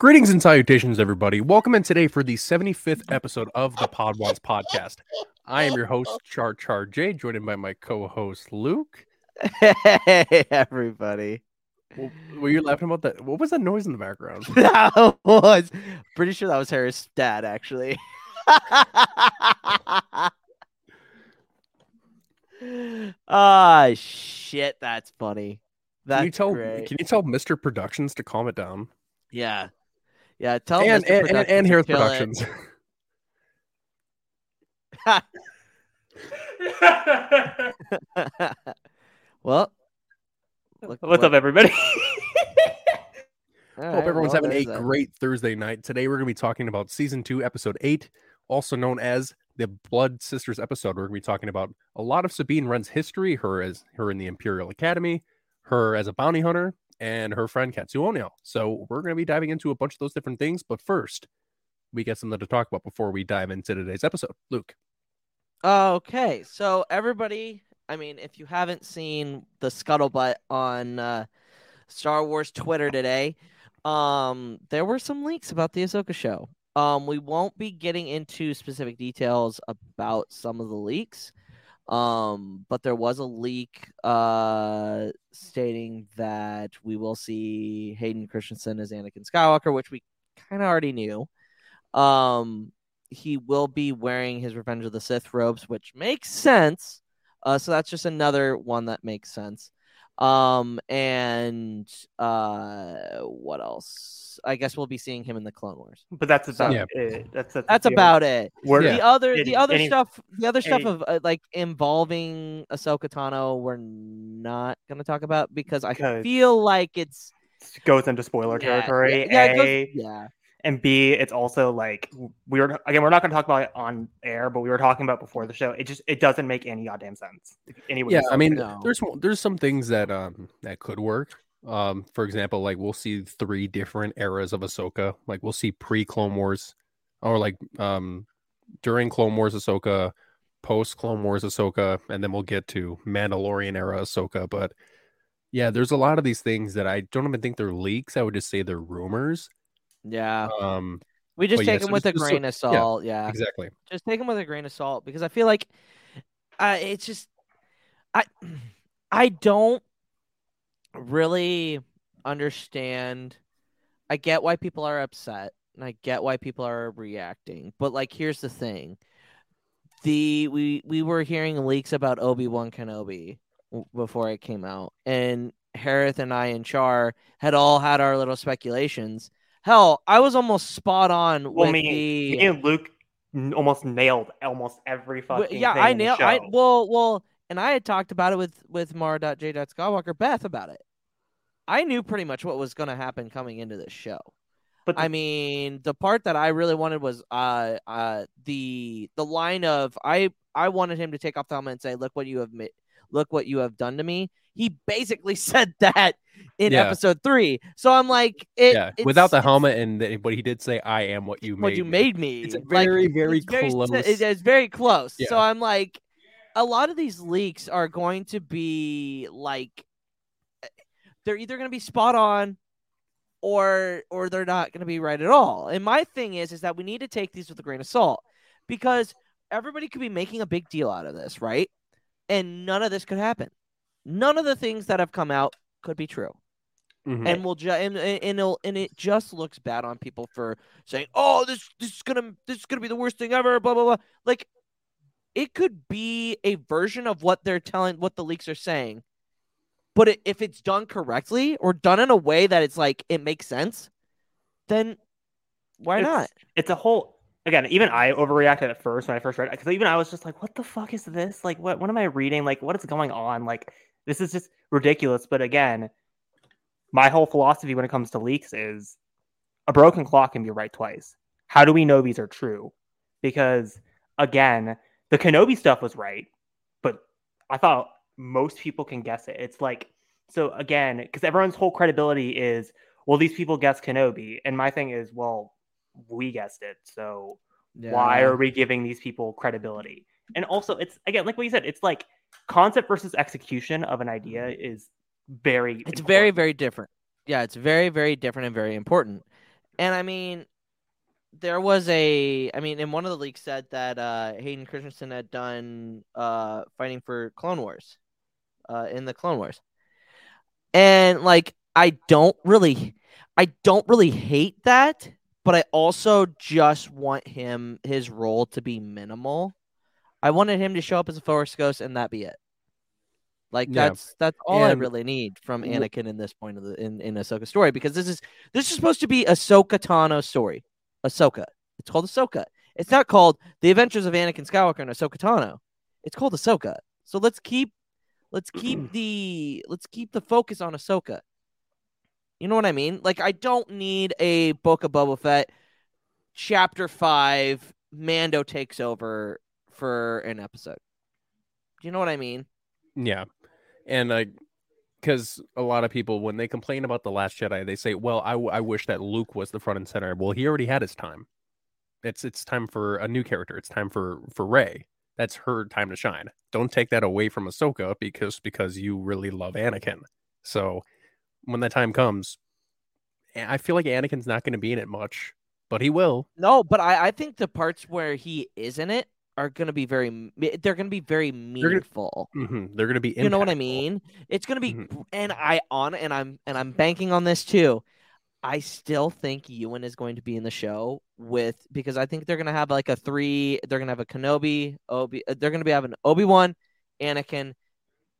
Greetings and salutations, everybody. Welcome in today for the 75th episode of the Podwans podcast. I am your host, Char Char J, joined by my co host, Luke. Hey, everybody. Well, Were you laughing about that? What was that noise in the background? That was pretty sure that was Harris' dad, actually. Ah, shit, that's funny. That's Can you tell? great. Can you tell Mr. Productions to calm it down? Yeah, yeah. Tell and Mr. and, and, and Productions Harris kill it. Productions. well, look What's what- up, everybody? all Hope right, everyone's well, having a there's that. great Thursday night. Today we're going to be talking about season two, episode eight, also known as the Blood Sisters episode. We're going to be talking about a lot of Sabine Wren's history, her as her in the Imperial Academy, her as a bounty hunter, and her friend Ketsu Onyo. So we're going to be diving into a bunch of those different things. But first, we get something to talk about before we dive into today's episode. Luke. Okay, so everybody, I mean, if you haven't seen the scuttlebutt on uh, Star Wars Twitter today, um, there were some leaks about the Ahsoka show. Um, we won't be getting into specific details about some of the leaks, um, but there was a leak uh, stating that we will see Hayden Christensen as Anakin Skywalker, which we kind of already knew. Um, he will be wearing his Revenge of the Sith robes, which makes sense. Uh, so that's just another one that makes sense. Um, and uh, what else? I guess we'll be seeing him in the Clone Wars. but that's about Yeah. it. That's that's, That's about it. We're, Yeah. The other, the Any- other any- stuff, the other stuff any- of uh, like involving Ahsoka Tano, we're not gonna talk about because I feel like it's goes into spoiler yeah, territory. Yeah, yeah, it goes- yeah. And B, it's also like we were again. We're not going to talk about it on air, but we were talking about before the show. It just it doesn't make any goddamn sense. If anyone Yeah, I mean. No. there's there's some things that um that could work. Um, for example, like we'll see three different eras of Ahsoka. Like we'll see pre Clone Wars, or like um during Clone Wars Ahsoka, post Clone Wars Ahsoka, and then we'll get to Mandalorian era Ahsoka. But yeah, there's a lot of these things that I don't even think they're leaks. I would just say they're rumors. Yeah, Um, we just take so them with a just so- grain of salt. Yeah, exactly. just take them with a grain of salt because I feel like uh, it's just I I don't really understand. I get why people are upset and I get why people are reacting, but like here's the thing. The we we were hearing leaks about Obi-Wan Kenobi before it came out and Harith and I and Char had all had our little speculations. Hell, I was almost spot on well, with me, the me and Luke almost nailed almost every Well, fucking yeah, I nailed. I well, well, and I had talked about it with with Mara.j. Skywalker Beth about it. I knew pretty much what was going to happen coming into this show. but I mean, the part that I really wanted was uh uh the the line of I I wanted him to take off the helmet and say, "Look what you have made. Look what you have done to me." He basically said that in Yeah. episode three. So I'm like, it, yeah, without the helmet, and the, but he did say, "I am what you made." what made." you me." made me. It's Like, very, very it's close- It, it's very close. So I'm like, a lot of these leaks are going to be like, they're either going to be spot on, or or they're not going to be right at all. And my thing is, is that we need to take these with a grain of salt because everybody could be making a big deal out of this, right? And none of this could happen. None of the things that have come out could be true Mhm. and we'll and and and, it'll, and it just looks bad on people for saying, "Oh, this this is gonna this is gonna be the worst thing ever." Blah blah blah. Like, it could be a version of what they're telling, what the leaks are saying, but it, if it's done correctly or done in a way that it's like it makes sense, then why It's- not? It's a whole again. Even I overreacted at first when I first read it because even I was just like, "What the fuck is this? Like, what? What am I reading? Like, what is going on? Like, this is just ridiculous." But again, my whole philosophy when it comes to leaks is, a broken clock can be right twice. How do we know these are true? Because again, the Kenobi stuff was right, but I thought most people can guess it. It's like so again, because everyone's whole credibility is, well, these people guess Kenobi, and my thing is, well, we guessed it, so why are we giving these people credibility? And also, it's again, like what you said, it's like concept versus execution of an idea is very. It's very, very different. Yeah, it's very, very different and very important. And I mean, there was a, I mean, in one of the leaks said that uh, Hayden Christensen had done uh, fighting for Clone Wars, uh, in the Clone Wars, and like I don't really, I don't really hate that, but I also just want him his role to be minimal. I wanted him to show up as a Force Ghost and that be it. Like Yeah. that's that's all I really need from Anakin in this point of the in in Ahsoka's story because this is this is supposed to be Ahsoka Tano's story. Ahsoka. It's called Ahsoka. It's not called The Adventures of Anakin Skywalker and Ahsoka Tano. It's called Ahsoka. So let's keep let's keep the let's keep the focus on Ahsoka. You know what I mean? Like I don't need a Book of Boba Fett chapter five. Mando takes over for an episode. Do you know what I mean? Yeah, and like, because a lot of people when they complain about the Last Jedi, they say, "Well, I, w- I wish that Luke was the front and center." Well, he already had his time. It's it's time for a new character. It's time for for Rey. That's her time to shine. Don't take that away from Ahsoka because because you really love Anakin. So when that time comes, I feel like Anakin's not going to be in it much, but he will. No, but I, I think the parts where he is in it are gonna be very they're gonna be very meaningful. They're going to be. You know what I mean? It's gonna be, Mhm. and I on and I'm and I'm banking on this too. I still think Ewan is going to be in the show with because I think they're gonna have like a three. They're gonna have a Kenobi, Obi. uh, They're gonna be having Obi Wan, Anakin.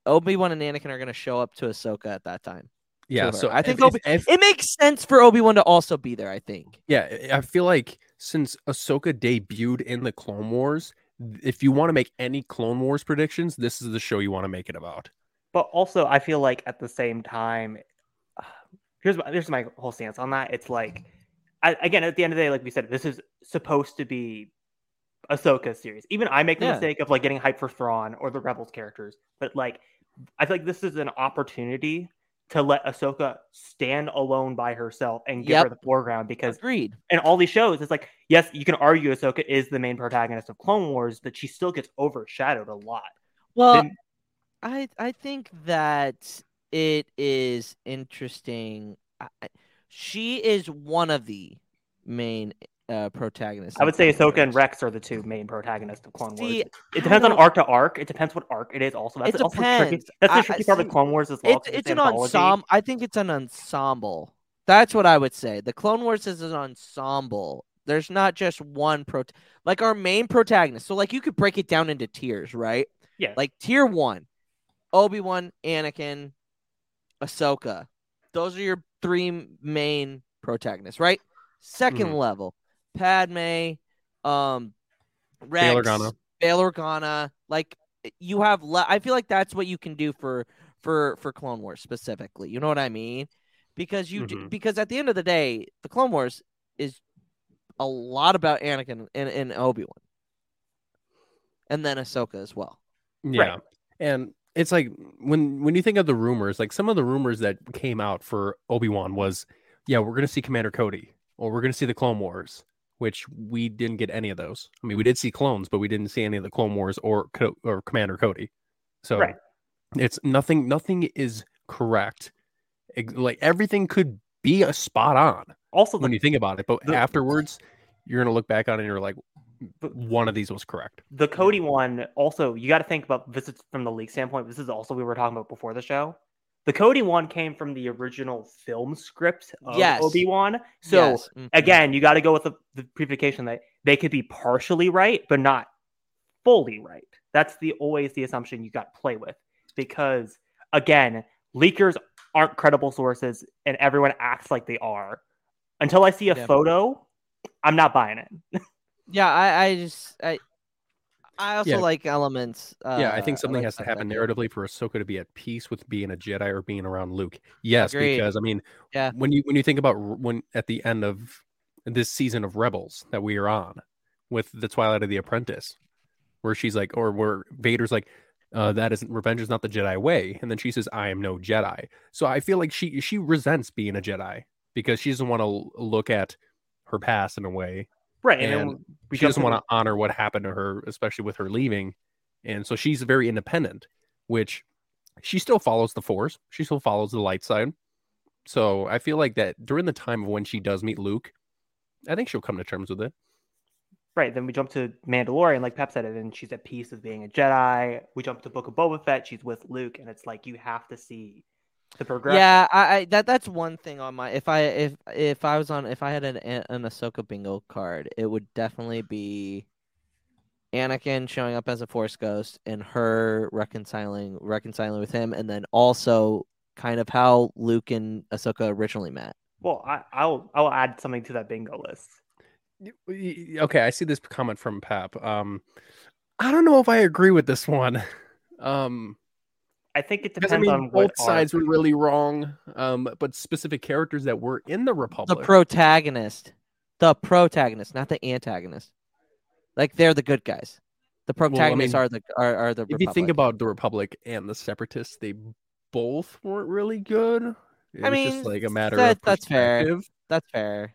Obi Wan and Anakin are gonna show up to Ahsoka at that time. Yeah. her. So I think if- Obi- if- It makes sense for Obi Wan to also be there. I think. Yeah, I I feel like since Ahsoka debuted in the Clone Wars, if you want to make any Clone Wars predictions, this is the show you want to make it about. But also, I feel like at the same time, here's my, here's my whole stance on that. It's like, I, again, at the end of the day, like we said, this is supposed to be Ahsoka's series. Even I make the Yeah. mistake of like getting hyped for Thrawn or the Rebels characters, but like, I feel like this is an opportunity to let Ahsoka stand alone by herself and give her the foreground because Agreed. in all these shows, it's like, yes, you can argue Ahsoka is the main protagonist of Clone Wars, but she still gets overshadowed a lot. Well, Then- I I think that it is interesting. I- she is one of the main uh, protagonists. I would say Clone Ahsoka and Rex are the two main protagonists of Clone See, Wars. I It depends on arc to arc. It depends what arc it is. Also, that's It also tricky. depends. That's the I- I tricky part with see, Clone Wars as well. It's 'cause it's an ensemble. I think it's an ensemble. That's what I would say. The Clone Wars is an ensemble. There's not just one pro like our main protagonist. So like you could break it down into tiers, right? Yeah. Like tier one, Obi Wan, Anakin, Ahsoka. Those are your three main protagonists, right? 2nd Mhm. level, Padme, um, Rex, Bail Organa. Bail Organa. Like you have, le- I feel like that's what you can do for for for Clone Wars specifically. You know what I mean? Because you d- Mhm. because at the end of the day, the Clone Wars is a lot about Anakin and, and Obi Wan, and then Ahsoka as well. Yeah. And it's like when when you think of the rumors, like some of the rumors that came out for Obi-Wan was, yeah, we're gonna see Commander Cody, or we're gonna see the Clone Wars, which we didn't get any of those. I mean, we mm-hmm. did see clones, but we didn't see any of the Clone Wars or or Commander Cody. So Right. it's nothing nothing is correct. Like everything could be a spot on Also, when the, you think about it, but the- afterwards you're gonna look back on it and you're like, one of these was correct. the Cody one. Also, you got to think about this is from the leak standpoint. This is also we were talking about before the show. The Cody one came from the original film script of Yes. Obi Wan. So Yes. Mhm. again, you got to go with the, the prefabrication that they could be partially right, but not fully right. That's the always the assumption you got to play with because again, leakers aren't credible sources, and everyone acts like they are. Until I see a Yeah. photo, I'm not buying it. Yeah, I, I just I I also Yeah. like elements. Uh, yeah, I think something like has to happen narratively for Ahsoka to be at peace with being a Jedi or being around Luke. Yes, Agreed. because I mean, Yeah. when you when you think about when at the end of this season of Rebels that we are on with the Twilight of the Apprentice, where she's like, or where Vader's like, uh, that isn't revenge is not the Jedi way, and then she says, "I am no Jedi." So I feel like she she resents being a Jedi because she doesn't want to look at her past in a way Right, and, And she doesn't want to honor what happened to her, especially with her leaving. And so she's very independent, which she still follows the force. She still follows the light side. So I feel like that during the time of when she does meet Luke, I think she'll come to terms with it. Right, then we jump to Mandalorian, like Pep said, it, and she's at peace with being a Jedi. We jump to Book of Boba Fett, she's with Luke, and it's like you have to see the progression. Yeah, I, I that that's one thing on my if I if if I was on if I had an an Ahsoka bingo card, it would definitely be Anakin showing up as a Force ghost and her reconciling reconciling with him, and then also kind of how Luke and Ahsoka originally met. Well, I, I'll I'll add something to that bingo list. Y- y- Okay, I see this comment from Pep. Um, I don't know if I agree with this one. Um, I think it depends I mean, on what both sides arc. were really wrong. Um, but specific characters that were in the Republic. The protagonist, the protagonist, not the antagonist. Like they're the good guys. The Well, I protagonists mean, are the are, are the. if you think about the Republic and the Separatists, they both weren't really good. It I was mean, just like a matter that- of that's fair. that's fair.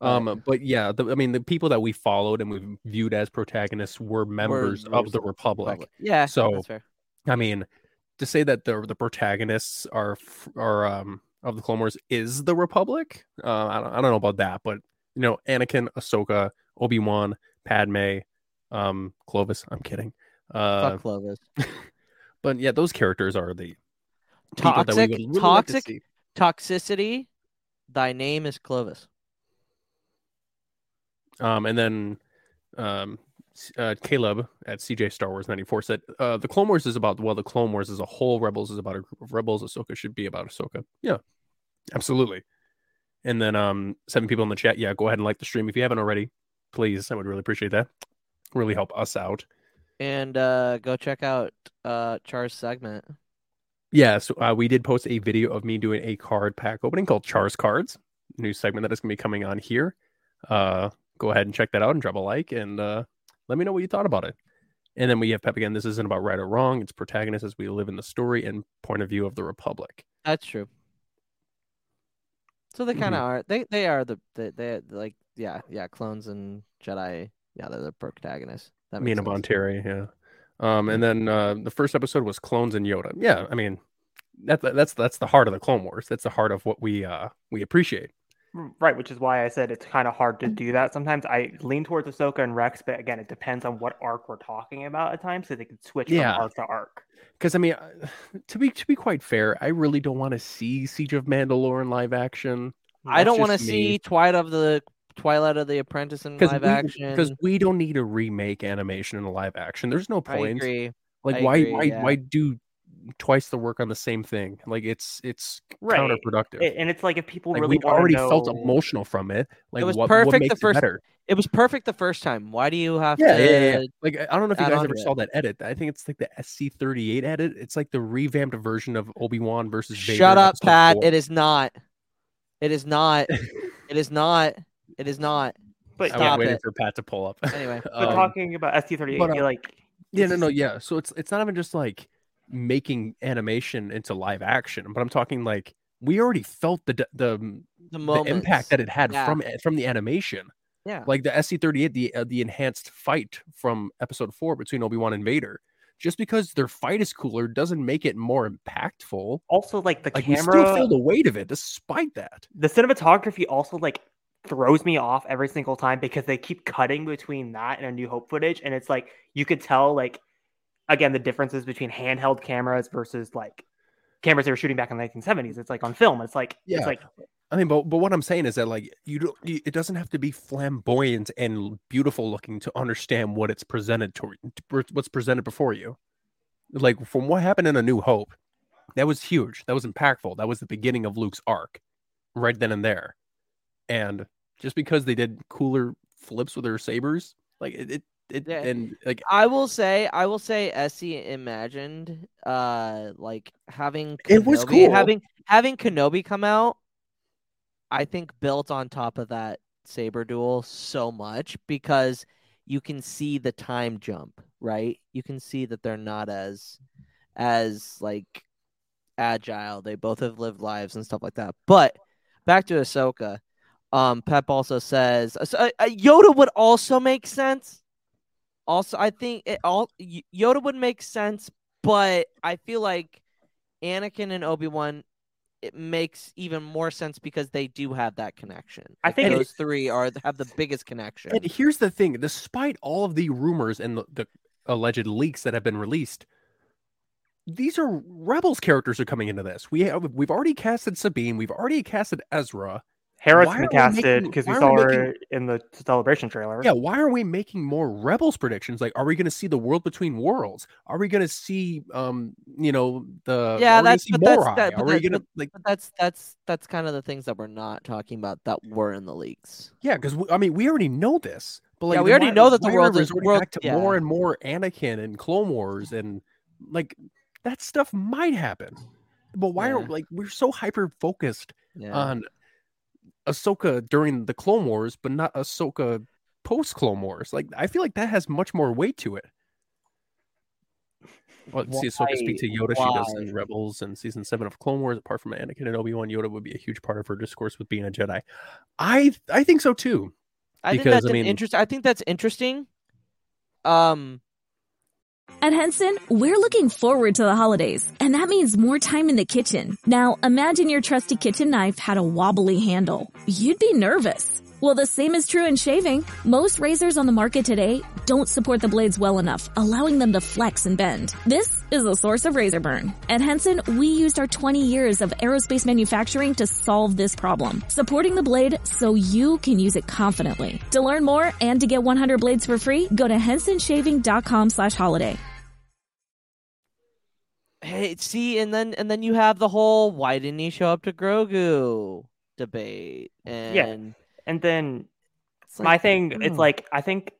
but- Um, but yeah, the, I mean, the people that we followed and we viewed as protagonists were members of the Republic. Republic. Yeah, So- that's fair. I mean, to say that the the protagonists are are um of the Clone Wars is the Republic. Uh, I don't I don't know about that, but you know, Anakin, Ahsoka, Obi Wan, Padme, um, Clovis. I'm kidding. Uh, Fuck Clovis. but yeah, those characters are the people that we Toxic, really like to toxic see. toxicity. Thy name is Clovis. Um, and then um, uh, Caleb at CJ Star Wars 94 said, uh, The Clone Wars is about, well, the Clone Wars as a whole, Rebels is about a group of rebels. Ahsoka should be about Ahsoka. Yeah, absolutely. And then um, seven people in the chat, yeah, go ahead and like the stream if you haven't already. Please, I would really appreciate that. Really help us out. And uh go check out uh Char's segment. Yeah, so uh, we did post a video of me doing a card pack opening called Char's Cards, new segment that is going to be coming on here. Uh, go ahead and check that out and drop a like and uh, let me know what you thought about it. And then we have Pep again. This isn't about right or wrong. It's protagonists as we live in the story and point of view of the Republic. That's true. So they kind Mm-hmm. of are. They they are the they they like yeah yeah clones and Jedi. Yeah, they're the protagonists. That Mina. Bonteri, yeah. Um, and then uh, the first episode was clones and Yoda. Yeah, I mean, that, that's that's the heart of the Clone Wars. That's the heart of what we uh we appreciate. Right, which is why I said it's kind of hard to do that. Sometimes I lean towards Ahsoka and Rex, but again, it depends on what arc we're talking about at times, so they can switch Yeah. from arc to arc. Because I mean, uh, to be to be quite fair, I really don't want to see Siege of Mandalore in live action. I don't want to see Twilight of the Twilight of the Apprentice in live we, action. Because we don't need to remake animation in a live action. There's no I point. agree. Like I why agree, why yeah. why do twice the work on the same thing? Like it's it's Right. counterproductive. A- And it's like if people like really we already know... felt emotional from it. Like it was what, perfect what the first- it better? It was perfect the first time. Why do you have Yeah, to? yeah, yeah. Like I don't know if you guys ever it. saw that edit. I think it's like the SC38 edit. It's like the revamped version of Obi Wan versus Vader. Shut up, Pat. four. It is not. It is not. it is not. It is not. But, I was Stop waiting it. for Pat to pull up. Anyway, but Um, talking about ST38, but, uh, like, Yeah, no, no, yeah. So it's it's not even just like making animation into live action, but I'm talking like we already felt the the, the the impact that it had Yeah. from from the animation. Yeah. Like the SC38, the uh, the enhanced fight from Episode Four between Obi Wan and Vader. Just because their fight is cooler doesn't make it more impactful. also like the Like we camera, still feel the weight of it, despite that. the cinematography also like throws me off every single time because they keep cutting between that and a New Hope footage, and it's like you could tell like again the differences between handheld cameras versus like cameras they were shooting back in the 1970s. It's like on film. It's like Yeah. it's like I mean, but but what I'm saying is that like you don't, you- it doesn't have to be flamboyant and beautiful looking to understand what it's presented to what's presented before you. Like from what happened in A New Hope, that was huge. That was impactful. That was the beginning of Luke's arc, right then and there. And just because they did cooler flips with their sabers, like it, it it, Yeah. and like I will say, I will say, Essie imagined, uh, like having It was Kenobi- cool. having having Kenobi come out. I think built on top of that saber duel so much because you can see the time jump, right? You can see that they're not as as like agile. They both have lived lives and stuff like that. But back to Ahsoka. Um, Pep also says uh, Yoda would also make sense. Also, I think it all Yoda would make sense, but I feel like Anakin and Obi Wan it makes even more sense because they do have that connection. I think those three are have the biggest connection. And here's the thing: despite all of the rumors and the, the alleged leaks that have been released, these are Rebels characters are coming into this. We have we've already casted Sabine, we've already casted Ezra. Hera's Why been we casted making- because we why saw we her in the celebration trailer. Yeah, why are we making more Rebels predictions? Like, are we going to see the world between worlds? Are we going to see, um, you know, the Yeah, are we gonna that's- see but that's- Morai? that- but Are we that- going to like? But that's that's that's kind of the things that we're not talking about that were in the leaks. Yeah, because I mean, we already know this. But like, Yeah, we already why- know that the world is- resorting world- back to yeah. more and more Anakin and Clone Wars and like that stuff might happen. But why are Yeah. like we're so hyper focused Yeah. on Ahsoka during the Clone Wars, but not Ahsoka post Clone Wars? Like I feel like that has much more weight to it. Well, see Ahsoka speak to Yoda. She does in Rebels and season seven of Clone Wars. Apart from Anakin and Obi Wan, Yoda would be a huge part of her discourse with being a Jedi. I I think so too. I think that's I mean- interest. I think that's interesting. Um, At Henson, we're looking forward to the holidays, and that means more time in the kitchen. Now, imagine your trusty kitchen knife had a wobbly handle. You'd be nervous. Well, the same is true in shaving. Most razors on the market today don't support the blades well enough, allowing them to flex and bend. This is a source of razor burn. At Henson, we used our 20 years of aerospace manufacturing to solve this problem, supporting the blade so you can use it confidently. To learn more and to get 100 blades for free, go to hensonshaving.com slash holiday. hey, see, and then and then you have the whole "Why didn't he show up to Grogu?" debate, and And then it's my like, thing, oh. it's like I think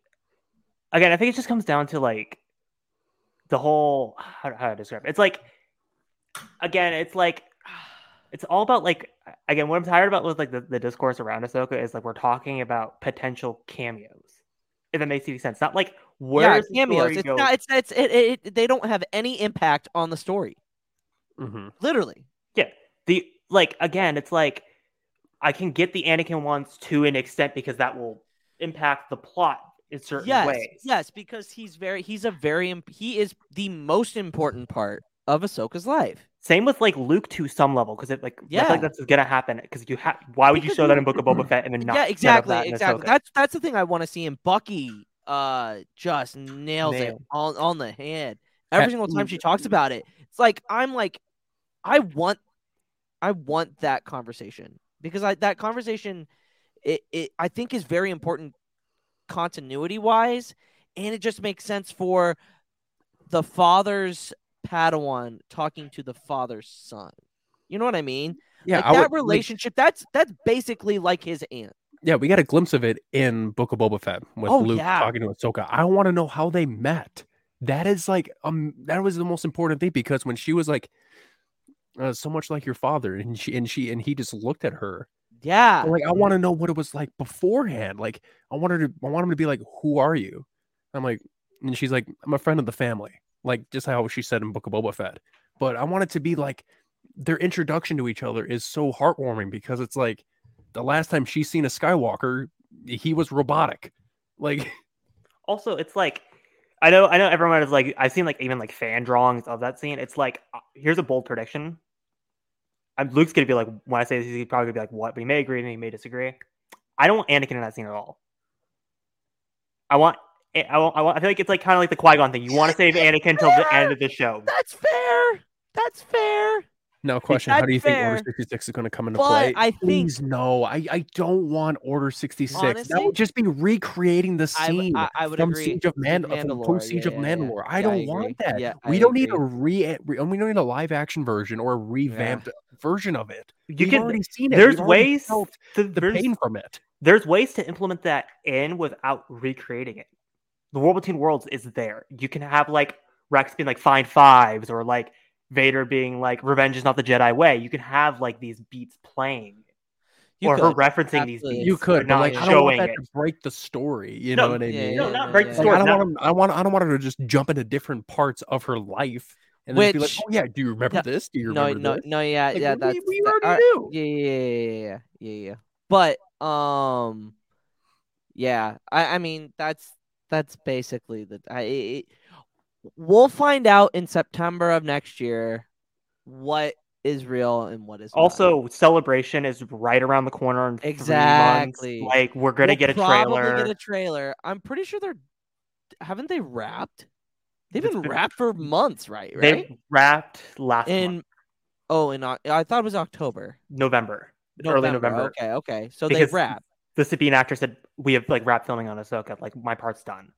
again, I think it just comes down to like the whole how, how to describe it. It's like again, it's like it's all about like again, what I'm tired about with like the, the discourse around Ahsoka is like we're talking about potential cameos. If that makes any sense. Not like yeah, where's the cameos. It's not. It's it's it, it, it- They don't have any impact on the story. Mhm. Literally. Yeah. The like again, it's like I can get the Anakin ones to an extent because that will impact the plot in certain yes, ways. yes, because he's very. He's a very. imp- He is the most important part of Ahsoka's life. Same with like Luke to some level because it like Yeah. like that's gonna happen because you have why would you show that in Book of Boba Fett and then not yeah, exactly, that exactly. Ahsoka? That's that's the thing I want to see. And Bucky, uh, just nails it on on the head every single time she talks about it. It's like I'm like, I want, I want that conversation because I that conversation, it it I think is very important continuity wise, and it just makes sense for the father's Padawan talking to the father's son. You know what I mean? Yeah, like I that would- like, relationship. that's that's basically like his aunt. yeah, we got a glimpse of it in Book of Boba Fett with Oh, Luke yeah. talking to Ahsoka. I want to know how they met. That is like um, that was the most important thing because when she was like, uh, so much like your father, and she and she and he just looked at her. Yeah. Like I want to know what it was like beforehand. Like I wanted to, I want him to be like, "Who are you?" I'm like, and she's like, "I'm a friend of the family." Like just how she said in Book of Boba Fett. But I want it to be like their introduction to each other is so heartwarming because it's like the last time she's seen a Skywalker, he was robotic. Like also it's like I know I know everyone is like I've seen like even like fan drawings of that scene. It's like uh, here's a bold prediction. I'm Luke's gonna be like when I say this, he's probably gonna be like what, but he may agree and he may disagree. I don't want Anakin in that scene at all. I want eh, I want I, want, I feel like it's like kind of like the Qui Gon thing. You want to save Anakin till the end of the show. That's fair. That's fair. Now, question: How do you think Order sixty six is going to come into But play? I think- Please no. I I don't want Order sixty six. That would just be recreating the scene. I, I would from agree. Siege of Man, uh, from Mandalore, post Siege yeah, of yeah, yeah. Mandalore. I don't agree. want that. Yeah, we I don't need a re, re. We don't need a live action version or a revamped version of it. You We've can already seen it. there's We've ways felt to, the there's, pain from it. there's ways to implement that in without recreating it. the world between worlds is there. You can have like Rex being like fine fives or like Vader being like revenge is not the Jedi way. You can have like these beats playing. You or her could, referencing these absolutely. beats. You could, but but not like I don't want showing that it. to break the story. You No, know what I mean? yeah, No, not break the yeah, Like, story. I don't not- want. 'em- I want. I don't want her to just jump into different parts of her life and then be like, "Oh yeah, do you remember No, this? Do you No, remember no, this?" no, yeah, Like, yeah, we- that's we that- already I- knew. Yeah, yeah, yeah, yeah, yeah, yeah, yeah. But um, yeah, I, I mean that's that's basically the. I, it, we'll find out in September of next year what is real and what is not. Also, celebration is right around the corner in Exactly. Like we're gonna We'll get a trailer. Get a trailer. I'm pretty sure they're haven't they wrapped? They've been been- wrapped for months, right? Right. They wrapped last in month, oh, in I thought it was October. November, early November. Okay, okay. So Because they wrapped. The Sabine actor said we have like wrapped filming on Ahsoka. Like my part's done.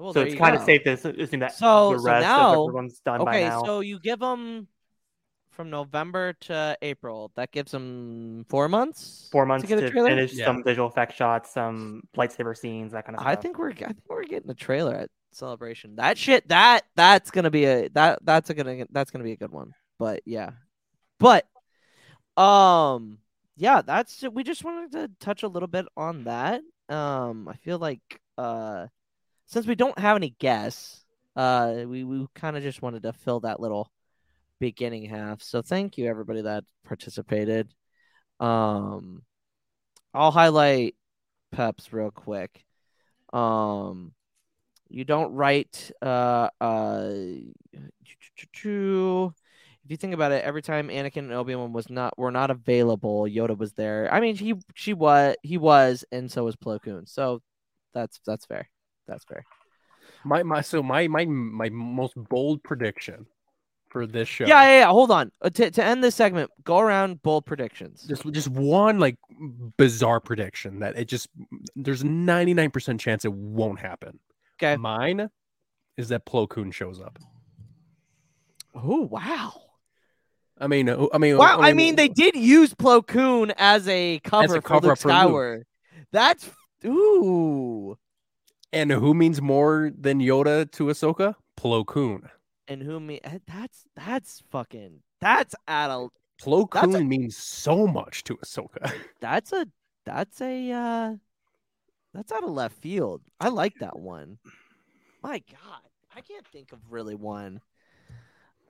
Well, so it's you kind of safe to s- assume that So- the so rest now- of everyone's done by Okay, now. so you give them from November to April. That gives them four months. Four months to get a trailer. finish Yeah. some visual effect shots, some lightsaber scenes, that kind of stuff. I think we're I think we're getting a trailer at celebration. That shit that that's gonna be a that that's a gonna that's gonna be a good one. But yeah, but um yeah, that's we just wanted to touch a little bit on that. Um, I feel like uh since we don't have any guests, uh, we we kind of just wanted to fill that little beginning half. So thank you everybody that participated. Um, I'll highlight Peps real quick. Um, you don't write uh uh. If you think about it, every time Anakin and Obi Wan was not were not available, Yoda was there. I mean, he she was he was, and so was Plo Koon. So that's that's fair. That's fair. My my so my my my most bold prediction for this show. Yeah, yeah, yeah. Hold on. Uh, to to end this segment, go around bold predictions. Just just one like bizarre prediction that it just there's a 99% chance it won't happen. Okay. Mine is that Plo Koon shows up. Oh wow. I mean, I mean, Wow, I mean they did use Plo Koon as a cover, cover for up Luke for Luke. Skywalker. That's ooh. And who means more than Yoda to Ahsoka? Plo Koon. And who me eh, that's that's fucking that's at a Plo That's a- Koon means so much to Ahsoka. that's a that's a uh that's out of left field. I like that one. My God, I can't think of really one.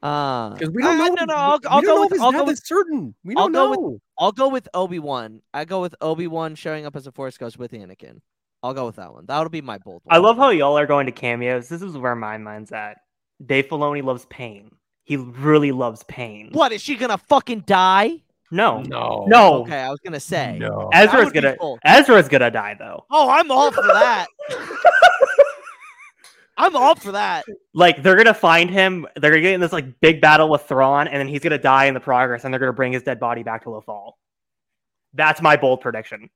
Uh, Because we don't I- know. No, no, I'll, I'll go with I'll go with certain. We I'll don't go know. with- I'll go with Obi Wan. I go with Obi Wan showing up as a Force Ghost with Anakin. I'll go with that one. That'll be my bold one. I love how y'all are going to cameos. This is where my mind's at. Dave Filoni loves pain. He really loves pain. What is she gonna fucking die? No, no, no. Okay, I was gonna say. no. Ezra's gonna. Ezra's gonna die though. Oh, I'm all for that. I'm all for that. Like they're gonna find him. They're gonna get in this like big battle with Thrawn, and then he's gonna die in the progress, and they're gonna bring his dead body back to Lothal. That's my bold prediction.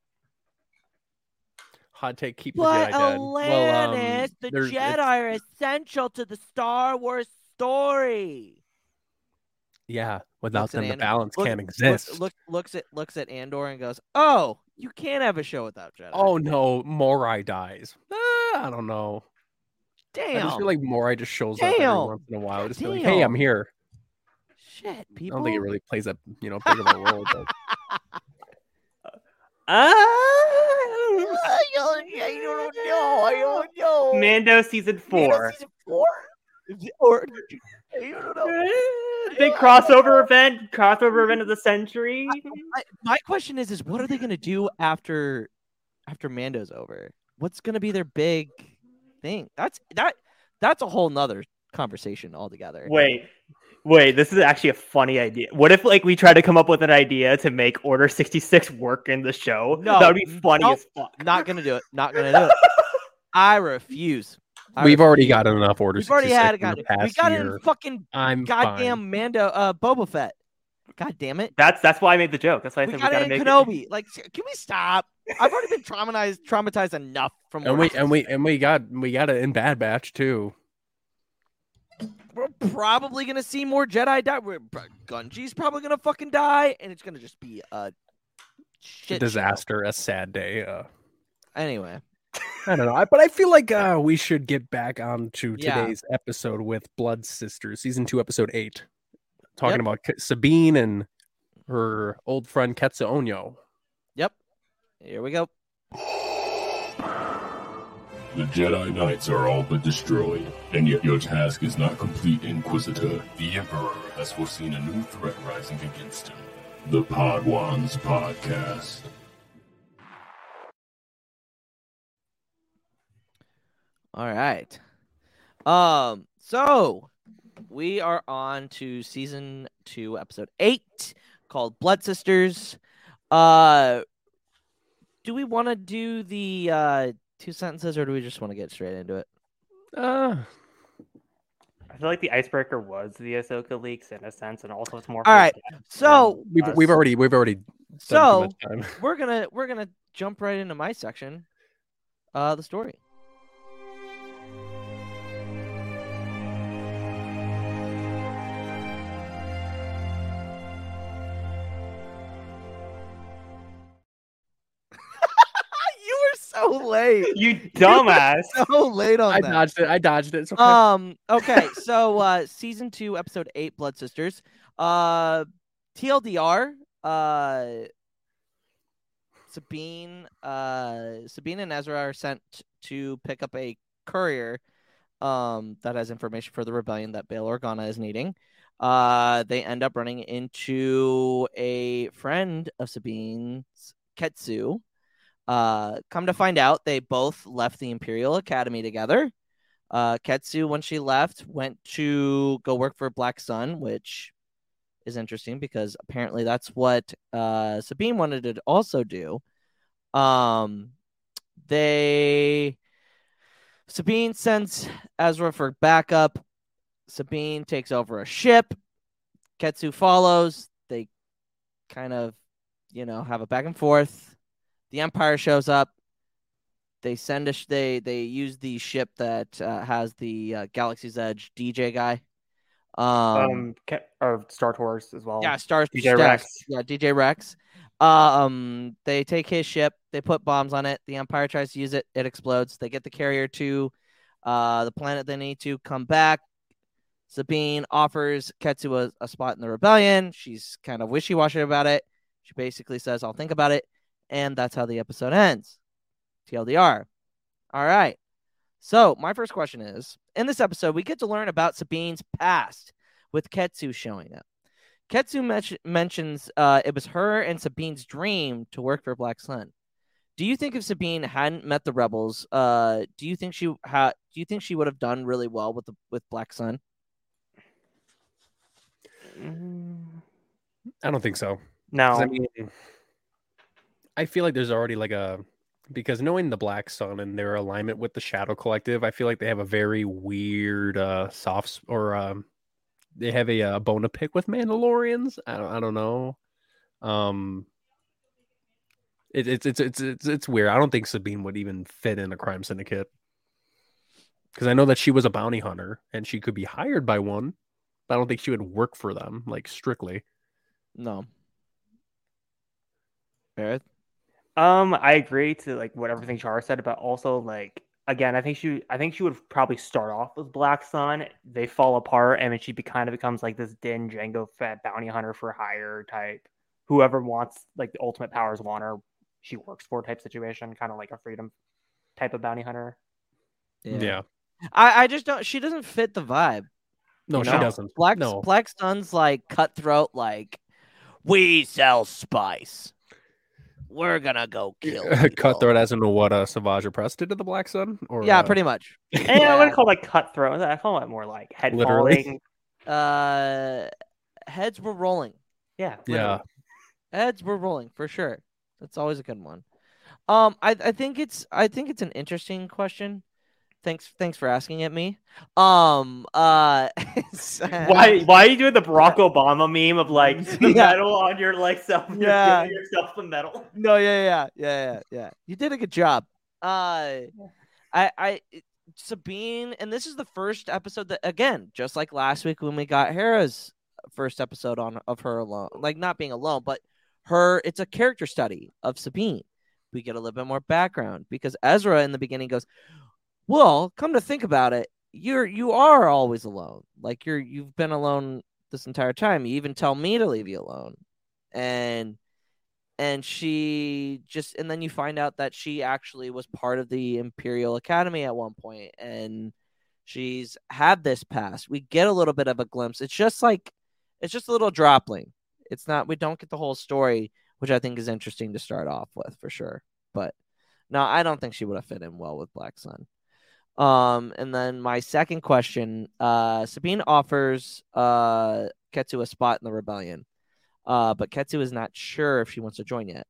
Hot take. Keep the But Jedi dead. Well, um, the Jedi are essential to the Star Wars story. Yeah, without Looks them, the Andor- balance look- can't look- exist. Look, looks at looks at Andor and goes, "Oh, you can't have a show without Jedi." Oh no, Morai dies. Eh, I don't know. I damn! just feel like Morai just shows up every once in a while. Just be like, hey, I'm here. Shit, people. I don't think it really plays a you know big of a role. But I don't, I don't know. I don't know. Mando season four. Season four? Or I don't know. Big crossover event, crossover event of the century. My, my question is, is what are they gonna do after after Mando's over? What's gonna be their big thing? That's that that's a whole nother conversation altogether. Wait, wait. This is actually a funny idea. What if like we try to come up with an idea to make Order sixty six work in the show? No, that would be funny nope. as fuck. Not gonna do it. Not gonna do it. I refuse. I we've already refuse. got enough orders. We've already had it. in Got the it. We got year. in fucking I'm goddamn fine. Mando uh Boba Fett. God damn it. That's that's why I made the joke. That's why I We said we, got gotta it make in Kenobi. Like, can we stop? I've already been traumatized, traumatized enough from. And we and we and we got we got it in Bad Batch too. We're probably gonna see more Jedi die. We're, Gunji's probably gonna fucking die, and it's gonna just be a shit show. disaster, a sad day. Uh, Anyway, I don't know, I, but I feel like uh, we should get back on to Yeah. today's episode with Blood Sisters, season two, episode eight, talking Yep. about K- Sabine and her old friend Ketsu Onyo. Yep. Here we go. The Jedi Knights are all but destroyed, and yet your task is not complete, Inquisitor. The Emperor has foreseen a new threat rising against him. The Podwans Podcast. All right. Um, so we are on to season two, episode eight, called Blood Sisters. Uh do we want to do the uh two sentences or do we just want to get straight into it? Uh, I feel like the icebreaker was the Ahsoka leaks in a sense, and also it's more. All right. So we've us. we've already we've already so we're gonna we're gonna jump right into my section. Uh the story. So late. you dumbass. So late on that. I that. dodged it. I dodged it. Okay. Um. Okay. So, uh, season two, episode eight, Blood Sisters. Uh, TLDR. Uh, Sabine. Uh, Sabine and Ezra are sent to pick up a courier. Um, that has information for the rebellion that Bail Organa is needing. Uh, they end up running into a friend of Sabine's, Ketsu. Uh, come to find out, they both left the Imperial Academy together. Uh, Ketsu, when she left, went to go work for Black Sun, which is interesting because apparently that's what uh, Sabine wanted to also do. Um, they Sabine sends Ezra for backup. Sabine takes over a ship. Ketsu follows. They kind of, you know, have a back and forth. The Empire shows up they send a sh- they they use the ship that uh, has the uh, Galaxy's Edge DJ guy. Um, Um, or Star Tours as well. yeah, Star DJ yeah, Rex. Yeah, DJ Rex. Um, they take his ship. They put bombs on it. The Empire tries to use it. It explodes. They get the carrier to uh the planet they need to come back. Sabine offers Ketsu a, a spot in the rebellion. She's kind of wishy washy about it. She basically says, "I'll think about it," and that's how the episode ends. TLDR. All right. So, my first question is in this episode, we get to learn about Sabine's past with Ketsu showing up. Ketsu men- mentions uh, it was her and Sabine's dream to work for Black Sun. Do you think if Sabine hadn't met the rebels, uh, do you think she had? Do you think she would have done really well with the with Black Sun? Mm, I don't think so. No. I mean, I feel like there's already like a because knowing the Black Sun and their alignment with the Shadow Collective, I feel like they have a very weird uh soft or um they have a, uh bone to pick with Mandalorians. I don't I don't know. Um it, it's it's it's it's it's weird. I don't think Sabine would even fit in a crime syndicate. Because I know that she was a bounty hunter and she could be hired by one, but I don't think she would work for them, like strictly. No. Barrett? Um, I agree to like what everything Chara said, but also like again, I think she, I think she would probably start off with Black Sun. They fall apart, and then she be, kind of becomes like this Din Django Fett bounty hunter for hire type. Whoever wants like the ultimate powers want her, she works for type situation, kind of like a freedom type of bounty hunter. yeah. I, I just don't. She doesn't fit the vibe. No, You she know? doesn't. Black no. Black Sun's like cutthroat, like we sell spice. We're gonna go kill. Cutthroat as in what uh, Savage Opress did to the Black Sun? Or Yeah, uh, pretty much. And I wouldn't call it cutthroat. I call it more like head Literally. falling. Uh, heads were rolling. Yeah. Yeah. Heads were rolling for sure. That's always a good one. Um, I I think it's I think it's an interesting question. Thanks thanks for asking it me. Um, uh, Why? Why are you doing the Barack Obama meme of like the Yeah. medal on your like self? Yeah. yourself the medal. No, yeah, yeah, yeah, yeah, yeah. You did a good job. Uh, I, I, Sabine, and this is the first episode that, again, just like last week when we got Hera's first episode on of her alone, like not being alone, but her. It's a character study of Sabine. we get a little bit more background because Ezra in the beginning goes, "Well, come to think about it, you're you are always alone. Like you're you've been alone this entire time. You even tell me to leave you alone." And and she just and then you find out that she actually was part of the Imperial Academy at one point and she's had this past. We get a little bit of a glimpse. It's just like it's just a little dropping. It's not we don't get the whole story, which I think is interesting to start off with for sure. But no, I don't think she would have fit in well with Black Sun. Um, and then my second question, uh, Sabine offers uh Ketsu a spot in the rebellion. Uh, but Ketsu is not sure if she wants to join yet.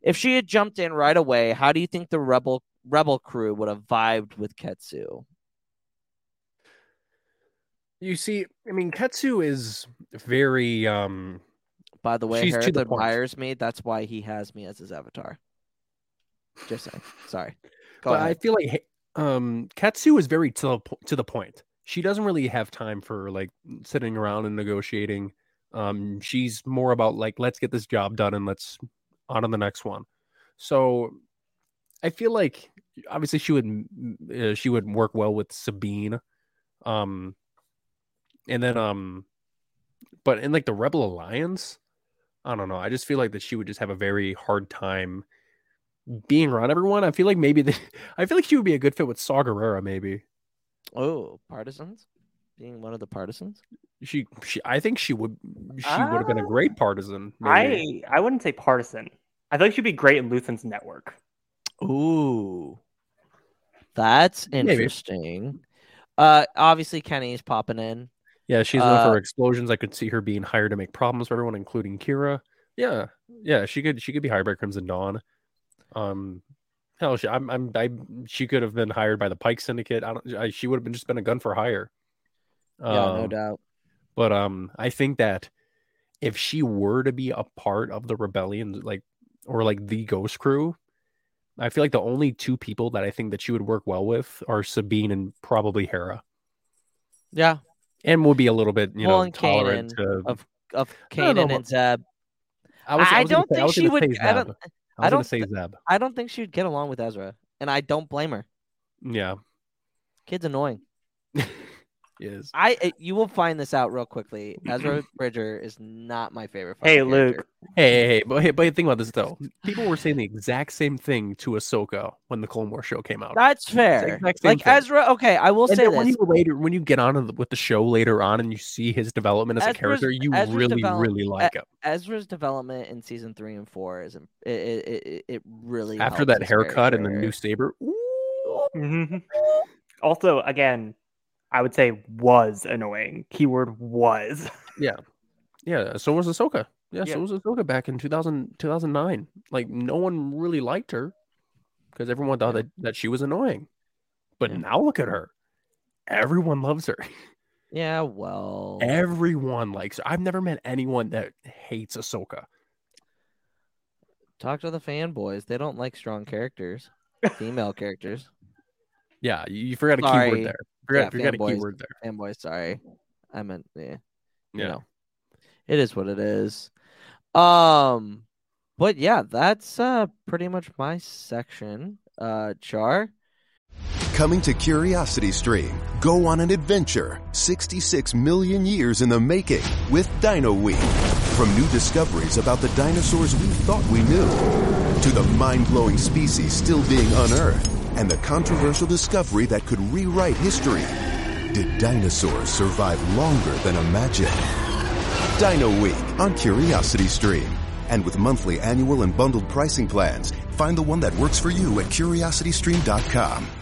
If she had jumped in right away, how do you think the rebel rebel crew would have vibed with Ketsu? You see, I mean, Ketsu is very um By the way, She's to Herod the point. admires me. That's why he has me as his avatar. Just saying. Sorry. Go but I feel like um Ketsu is very to the to the point. She doesn't really have time for like sitting around and negotiating. Um she's more about like let's get this job done and let's on to the next one. So I feel like obviously she would mm, uh, she would work well with Sabine. Um and then um but in like the Rebel Alliance, I don't know. I just feel like that she would just have a very hard time being around everyone. I feel like maybe the, I feel like she would be a good fit with Saw Gerrera. Maybe Oh, partisans? Being one of the partisans? she, she I think she would, she would have been a great partisan. Maybe. I I wouldn't say partisan. I feel like she'd be great in Luthen's network. Ooh. That's Maybe. interesting. Uh obviously Kenny's popping in. yeah, she's known uh, for explosions. I could see her being hired to make problems for everyone, including Qi'ra. Yeah, yeah, she could, she could be hired by Crimson Dawn. Um, hell, she, I'm, I'm, I, she could have been hired by the Pike Syndicate. I don't, I, she would have been just been a gun for hire. Yeah, no Um, doubt. But um, I think that if she were to be a part of the rebellion, like or like the Ghost Crew, I feel like the only two people that I think that she would work well with are Sabine and probably Hera, Yeah. and would be a little bit you Well, know tolerant Kanan to. of of I don't know and Zeb. I, was, I was don't say- think she would- I don't-. I I don't gonna say Zeb. I don't think she'd get along with Ezra. And I don't blame her. Yeah, Kid's annoying. is I uh, you will find this out real quickly. Ezra Bridger is not my favorite. Hey, fucking character. Luke. Hey, hey, hey, but hey, but think about this though. People were saying the exact same thing to Ahsoka when the Clone Wars show came out. That's fair. Like thing. Ezra. Okay, I will and say then when you later when you get on with the show later on and you see his development as a character, you Ezra's really, develop- really like him. Ezra's development in season three and four is it it, it, it really After helps that his haircut and the new saber, ooh, Mhm. Also, again, I would say was annoying. Keyword was. yeah, Yeah. so was Ahsoka. Yeah, Yeah. so was Ahsoka back in 2000, 2009. Like no one really liked her because everyone thought that, that she was annoying. But Yeah. now look at her. Everyone loves her. Yeah, well, Everyone likes her. I've never met anyone that hates Ahsoka. talk to the fanboys. They don't like strong characters, female characters. Yeah, you, you forgot a Sorry. keyword there. Forgot, Yeah, forgot a keyword there. Fanboys, sorry, I meant yeah. Yeah. you know, it is what it is. Um, but yeah, that's uh pretty much my section. Uh, Char. Coming to Curiosity Stream, go on an adventure 66 million years in the making with Dino Week. From new discoveries about the dinosaurs we thought we knew, to the mind blowing species still being unearthed, and the controversial discovery that could rewrite history. Did dinosaurs survive longer than imagined? Dino Week on Curiosity Stream. And with monthly, annual, and bundled pricing plans, find the one that works for you at curiositystream.com.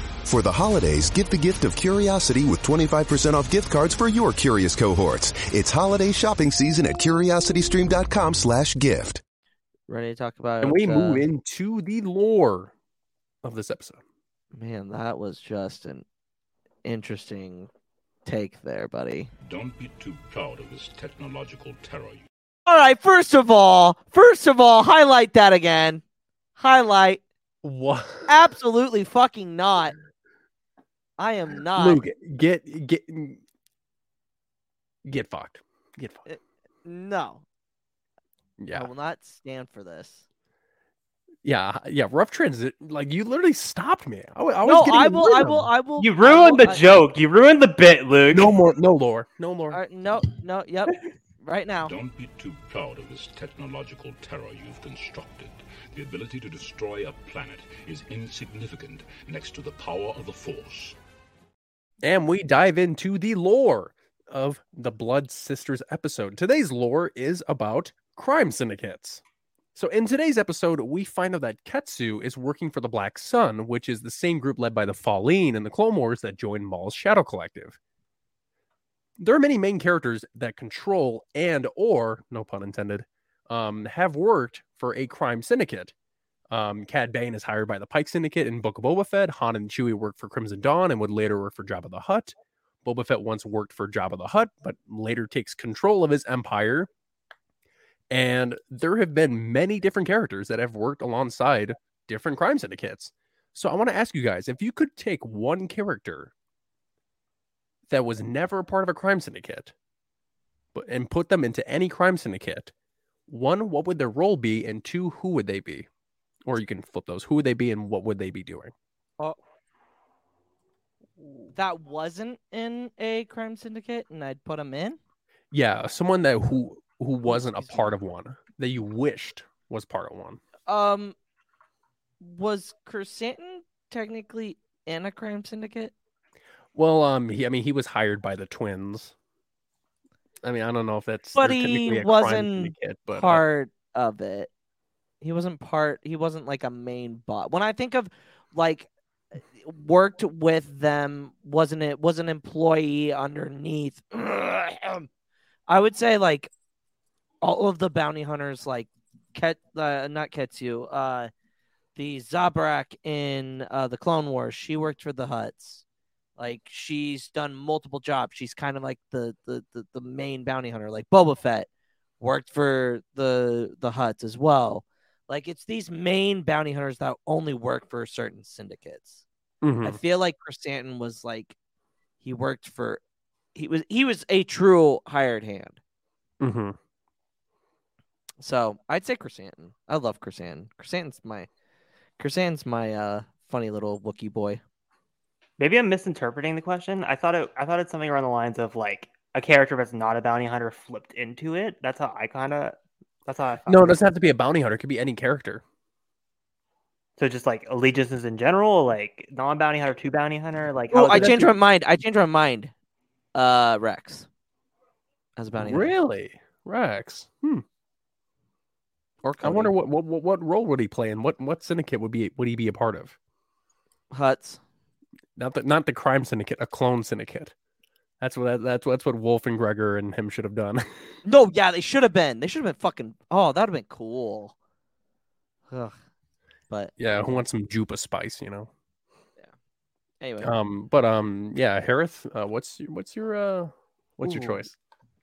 For the holidays, give the gift of curiosity with 25% off gift cards for your curious cohorts. It's holiday shopping season at curiositystream.com slash gift. Ready to talk about? It. And we uh, move into the lore of this episode. Man, that was just an interesting take there, buddy. Don't be too proud of this technological terror. All right, first of all, first of all, highlight that again. Highlight. What? Absolutely fucking not. I am not. Luke, get get get fucked. Get fucked. Eh, no, Yeah. I will not stand for this. yeah, yeah. Rough transit. Like you literally stopped me. I, I was no, getting I will. I will. I will. You ruined will- the I- joke. You ruined the bit, Luke. No more. No lore. No lore. All right, no, no. Yep. Right now. Don't be too proud of this technological terror you've constructed. The ability to destroy a planet is insignificant next to the power of the Force. And we dive into the lore of the Blood Sisters episode. Today's lore is about crime syndicates. So, in today's episode, we find out that Ketsu is working for the Black Sun, which is the same group led by the Falleen and the Clone Wars that joined Maul's Shadow Collective. There are many main characters that control and, or, no pun intended, um, have worked for a crime syndicate. Um, Cad Bane is hired by the Pike Syndicate in Book of Boba Fett. Han and Chewie work for Crimson Dawn and would later work for Jabba the Hutt. Boba Fett once worked for Jabba the Hutt, but later takes control of his empire. And there have been many different characters that have worked alongside different crime syndicates. So I want to ask you guys if you could take one character that was never part of a crime syndicate but and put them into any crime syndicate, one, what would their role be? And two, who would they be? Or you can flip those. Who would they be and what would they be doing? That wasn't in a crime syndicate, and I'd put them in. Yeah, someone that who who wasn't a part of one that you wished was part of one. Um, was Chrysanthemum technically in a crime syndicate? Well, um, he, I mean, he was hired by the twins. I mean, I don't know if that's But he technically a wasn't syndicate, but uh, part of it. He wasn't part. He wasn't like a main bot. When I think of like worked with them, wasn't it? Was an employee underneath. I would say like all of the bounty hunters, like Ket, uh, not Ketsu, uh, the Zabrak in uh, the Clone Wars. She worked for the Hutts. Like she's done multiple jobs. She's kind of like the the the, the main bounty hunter, like Boba Fett worked for the the Hutts as well. Like it's these main bounty hunters that only work for certain syndicates. mhm. I feel like Chrysanthemum was like he worked for he was he was a true hired hand. Mhm. So I'd say Chris Chrysanthemum. I love Chrysanthemum. Chrysanthemum's my Chris Chrysanthemum's my uh funny little Wookie boy. Maybe I'm misinterpreting the question. I thought it. I thought it's something around the lines of like a character that's not a bounty hunter flipped into it. That's how I kind of. That's how I. thought No, it it doesn't have to be a bounty hunter. It could be any character. So just like allegiances in general, like non bounty hunter, two bounty hunter, like Oh, how I changed my mind. I changed my mind. Uh Rex. As a bounty hunter. Really, Rex? Hmm. Or I wonder what, what what what role would he play and what what syndicate would be would he be a part of? Hutts. Not the not the crime syndicate, a clone syndicate. That's what that's that's what Wolffe and Gregor and him should have done. No, yeah, they should have been. They should have been fucking. Oh, that would have been cool. Ugh. But yeah, who wants some Jupa spice, you know? Yeah. Anyway, Um, but um, yeah, Harith, uh, what's your, what's your uh, what's your choice?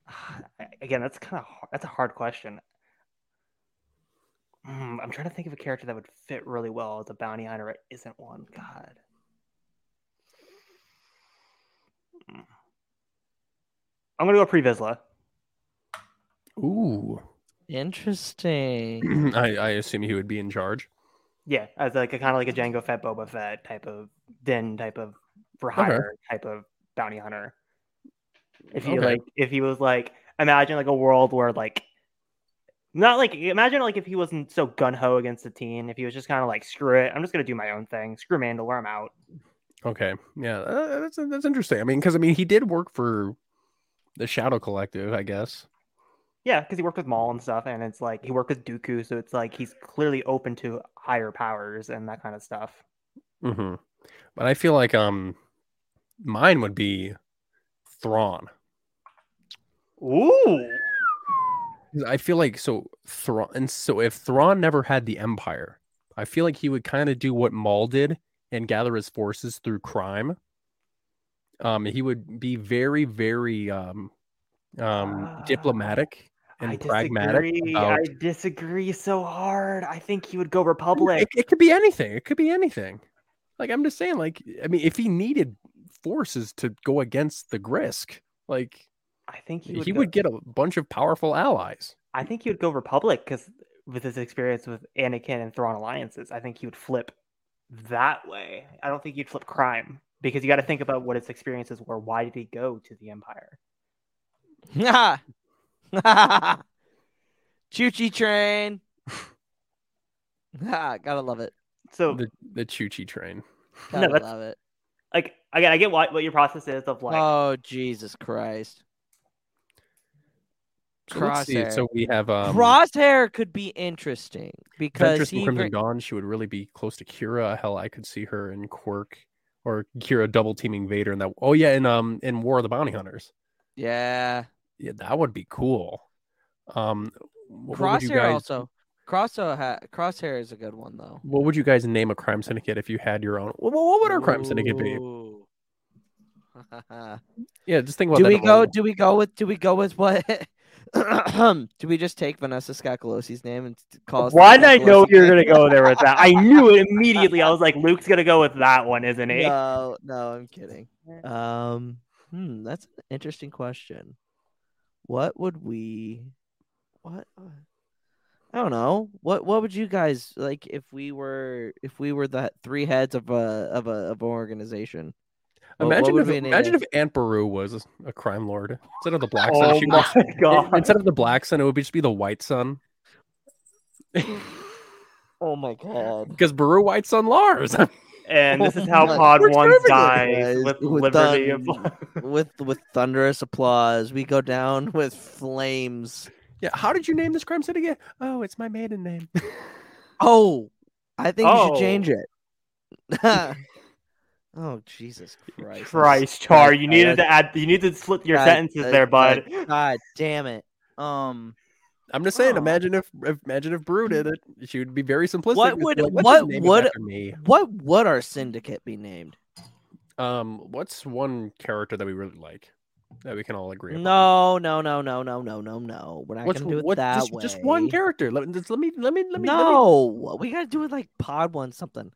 Again, that's kind of that's a hard question. Hmm, I'm trying to think of a character that would fit really well as a bounty hunter. It isn't one. God. Hmm. I'm gonna go Pre Vizsla. Ooh, interesting. I I assume he would be in charge. Yeah, as like a kind of like a Jango Fett, Boba Fett type of Din type of for hire type of bounty hunter. If he Okay. like, if he was like, imagine like a world where like, not like imagine like if he wasn't so gun ho against the team. If he was just kind of like, screw it, I'm just gonna do my own thing. Screw Mandalore, I'm out. Okay, yeah, uh, that's that's interesting. I mean, because I mean, he did work for the Shadow Collective, I guess. Yeah, because he worked with Maul and stuff, and it's like he worked with Dooku, so it's like he's clearly open to higher powers and that kind of stuff. hmm But I feel like um, mine would be Thrawn. Ooh, I feel like so Thrawn, and so if Thrawn never had the Empire, I feel like he would kind of do what Maul did and gather his forces through crime, Um, he would be very, very um, um, Ah, diplomatic and I pragmatic. disagree. about- I disagree so hard. I think he would go Republic. it could be anything. It could be anything. Like I'm just saying, like I mean, if he needed forces to go against the Grysk, like I think he he would. would, get a bunch of powerful allies. I think he would go Republic because with his experience with Anakin and Thrawn alliances, I think he would flip that way. I don't think he'd flip crime because you got to think about what his experiences were. Why did he go to the Empire? Choo choo train. Ah, Gotta love it. So, The the Choo Choo train. No, Gotta that's- love it. like, again, I get what, what your process is of like. oh Jesus Christ! So let's. So we have um, Crosshair could be interesting because Ventress he and Crimson bring- Dawn. She would really be close to Qi'ra. Hell, I could see her in Quirk or Qi'ra double teaming Vader. And that. Oh yeah, in um in War of the Bounty Hunters. yeah. Yeah, that would be cool. Um, what, what would you Crosshair guys? also. Crosshair, ha- Crosshair is a good one though. What would you guys name a crime syndicate if you had your own? What, what would our crime syndicate be? Yeah, just think about do that. we go? Do we go with? Do we go with what? do we just take Vanessa Scacolosi's name and call? us Why did I know you were gonna go there with that? I knew it immediately. I was like, Luke's gonna go with that one, isn't he? No, no, I'm kidding. Um, hmm, that's an interesting question. What would we? What? I don't know. What What would you guys like if we were if we were the three heads of a of a of an organization? What- what Imagine if we name imagine if Aunt Beru was a crime lord instead of the black sun. Oh she my was- god! instead of the black sun, it would just be the white sun. Oh my god! Because Beru Whitesun Lars. And this is Oh how my- Pod Works One perfectly. dies with, with liberty. done- of- with with thunderous applause, we go down with flames. yeah, how did you name this crime city again? Oh, it's my maiden name. Oh, I think you Oh. should change oh. it. Oh Jesus Christ! Christ, Char, you needed to add. You need to split your God, sentences God, there, bud. God, God damn it! Um, I'm just saying. Oh. Imagine if, if imagine if Beru did it. She would be very simplistic. What would- like, what just name it would- me? what would our syndicate be named? Um, what's one character that we really like that we can all agree on? No, no, no, no, no, no, no, no. We're not what's gonna do it what? that Just, way. just one character. Let, just let me let me let me. let me- no, we gotta do it like Podwan something.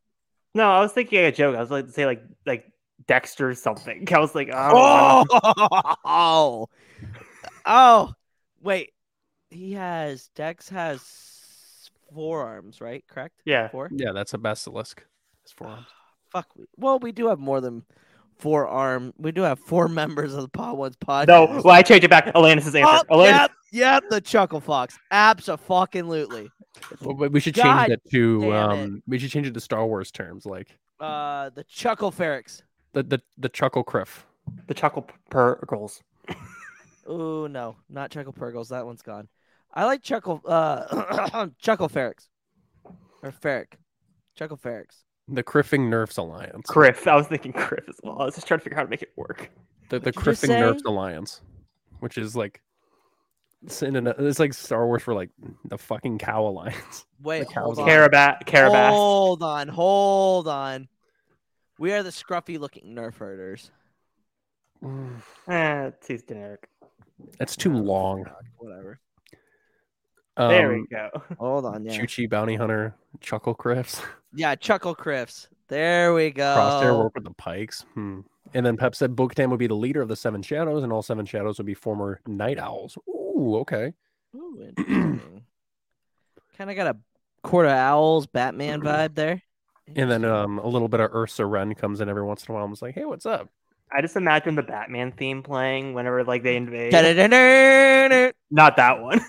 No, I was thinking a joke. I was like to say like like Dexter something. I was like, oh, Oh, oh, wait. He has Dex has four arms, right? Correct. yeah. Four. Yeah, that's a basilisk. It's forearms. Ah, fuck. Well, we do have more than four arm. We do have four members of the Podwans podcast. No, well, I changed it back. Alanis' oh, answer. Oh, Alanis- yep, yep, the Chuckle Fox. Absolutely. Well, but we should God change that to damn it. um. We should change it to Star Wars terms, like Uh, the Chuckle Ferrix. the the the Chuckle Kriff. the Chuckle Purrgils. oh no, not Chuckle Purrgils. That one's gone. I like Chuckle, uh, Chuckle Ferrix. Or Ferric. Chuckle Ferrix. The Kriffing Nerfs Alliance. Kriff. I was thinking Kriff as well. I was just trying to figure out how to make it work. the the What'd you Kriffing? Nerfs Alliance, which is like it's, in an, it's like Star Wars for like the fucking Cow Alliance. Wait, The hold cows on. Carabat, Carabas. Hold on, hold on. We are the scruffy looking nerf herders. Eh, it's too generic. That's too long. Whatever. Um, there we go. Hold on, yeah. Chuchi Bounty Hunter, Chuckle Kriffs, Yeah, Chuckle Kriffs. There we go. Crosshair work with the Pikes. Hmm. And then Pep said Bo-Katan would be the leader of the Seven Shadows, and all Seven Shadows would be former Night Owls. Ooh, okay. Ooh, interesting. kind of got a Court of Owls Batman vibe there. And then um, a little bit of Ursa Wren comes in every once in a while. and was like, "Hey, what's up?" I just imagine the Batman theme playing whenever like they invade. Not that one.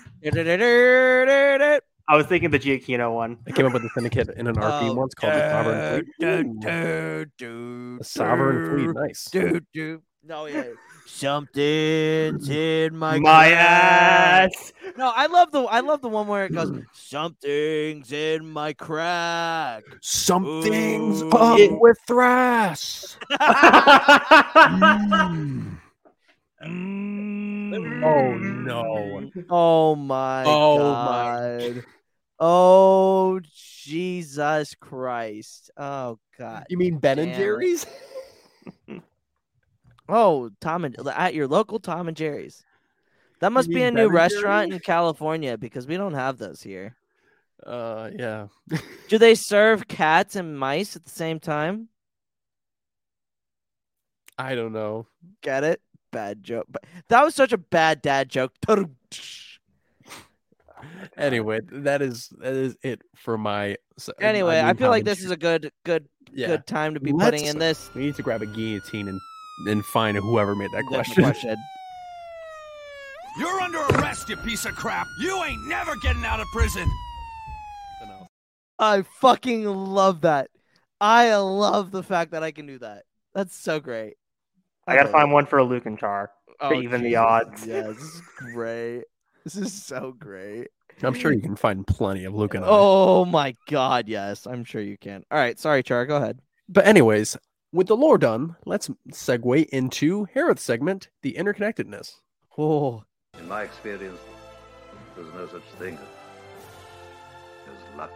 I was thinking the Giacchino one. I came up with the syndicate in an RP Oh, once called the Sovereign Fleet. Ooh, The Sovereign Fleet, nice. do, do. No, yeah. Something's mm. in my My crack. ass. No, I love the I love the one where it goes, Something's in my crack. Something's Ooh. up Yeah. with thrash. Mm. mm. Oh no! Mm. Oh my Oh, god. Oh Jesus Christ. Oh god. You mean Ben and Damn it. Jerry's? Oh, Tom and at your local Tom and Jerry's. That must be a new restaurant Jerry's? in California because we don't have those here. Uh, yeah. Do they serve cats and mice at the same time? I don't know. Get it? Bad joke. But that was such a bad dad joke. Anyway, that is that is it for my. Anyway, I mean, feel like this is a good, good, Yeah. good time to be putting Let's- in this We need to grab a guillotine and and find whoever made that different question. question. You're under arrest, you piece of crap. You ain't never getting out of prison. I fucking love that. I love the fact that I can do that. That's so great. I gotta find it. one for a Luke and Char. Oh, even the odds. Yeah, this is great. This is so great. I'm sure you can find plenty of Luke and I. Oh my god, yes. I'm sure you can. All right, sorry, Char, go ahead. But anyways, with the lore done, let's segue into Harith's segment, the interconnectedness. Oh, In my experience, there's no such thing as luck.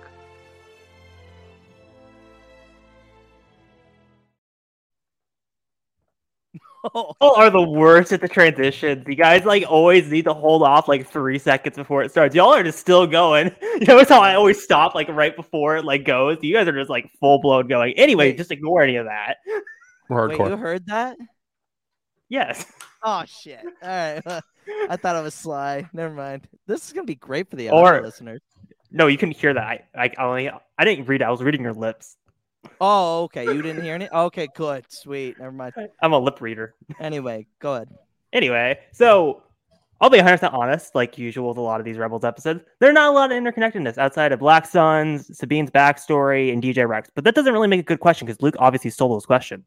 People are the worst at the transitions. You guys like always need to hold off like three seconds before it starts. Y'all are just still going. You notice how I always stop like right before it like goes. You guys are just like full blown going. Anyway, Wait. just ignore any of that. We're Wait, hardcore. you heard that? Yes. Oh shit. All right. I thought it was sly. Never mind. This is gonna be great for the Or- listeners. No, you couldn't hear that. I, I only I didn't read. it. I was reading your lips. Oh, okay. You didn't hear any? Okay, good. Sweet. Never mind. I'm a lip reader. Anyway, go ahead. Anyway, so I'll be 100% honest, like usual with a lot of these Rebels episodes. There are not a lot of interconnectedness outside of Black Suns, Sabine's backstory, and DJ Rex. But that doesn't really make a good question because Luke obviously stole those questions.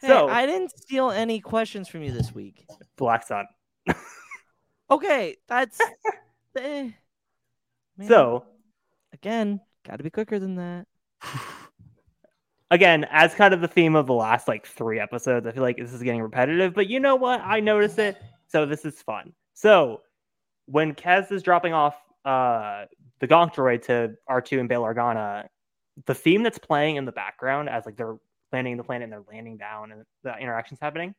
Hey, So- I didn't steal any questions from you this week. Black Sun. Okay, that's eh. Man, So, again, gotta be quicker than that. again, as kind of the theme of the last like three episodes, I feel like this is getting repetitive, but you know what? I notice it. So, this is fun. So, when Kez is dropping off uh, the Gonk droid to R2 and Bail Organa, the theme that's playing in the background as like they're landing the planet and they're landing down and the interactions happening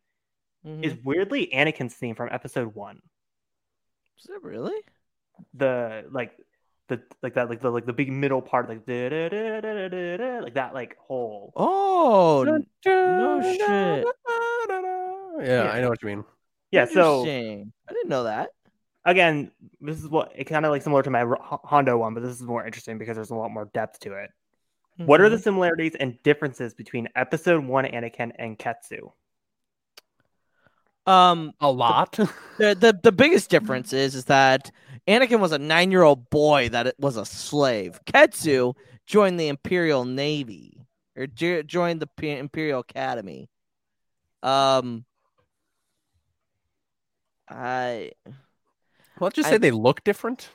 Mhm. is weirdly Anakin's theme from episode one. Is it really? The like the like that like the like the big middle part like like that like whole Oh, n- no shit. Yeah, I know what you mean. yeah. So I didn't know that. again, this is what it kind of like similar to my H- Hondo one, but this is more interesting because there's a lot more depth to it. What are the Mhm. similarities and differences between episode one Anakin and Ketsu? um A lot. the, the the biggest difference is is that Anakin was a nine year old boy that was a slave. Ketsu joined the Imperial Navy or joined the Imperial Academy. Um, I, Let's just I- say they look different.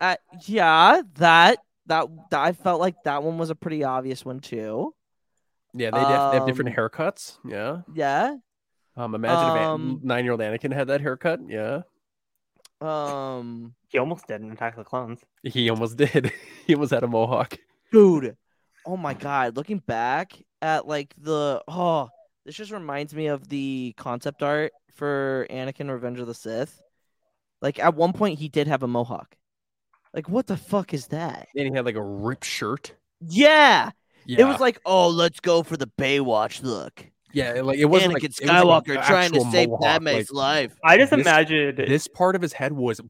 I yeah that that that I felt like that one was a pretty obvious one too. Yeah, they, def- they have different Um, haircuts. Yeah. Yeah. Um, imagine um, if nine year old Anakin had that haircut. Yeah. Um, He almost did in Attack of the Clones. He almost did. he almost had a mohawk. dude oh my god looking back at like the oh this just reminds me of the concept art for anakin revenge of the sith like at one point he did have a mohawk like what the fuck is that And he had like a ripped shirt. yeah, Yeah. it was like oh let's go for the baywatch look yeah, like it wasn't anakin like, it wasn't like skywalker trying to save mohawk, padme's like, life I just This- imagined This part of his head was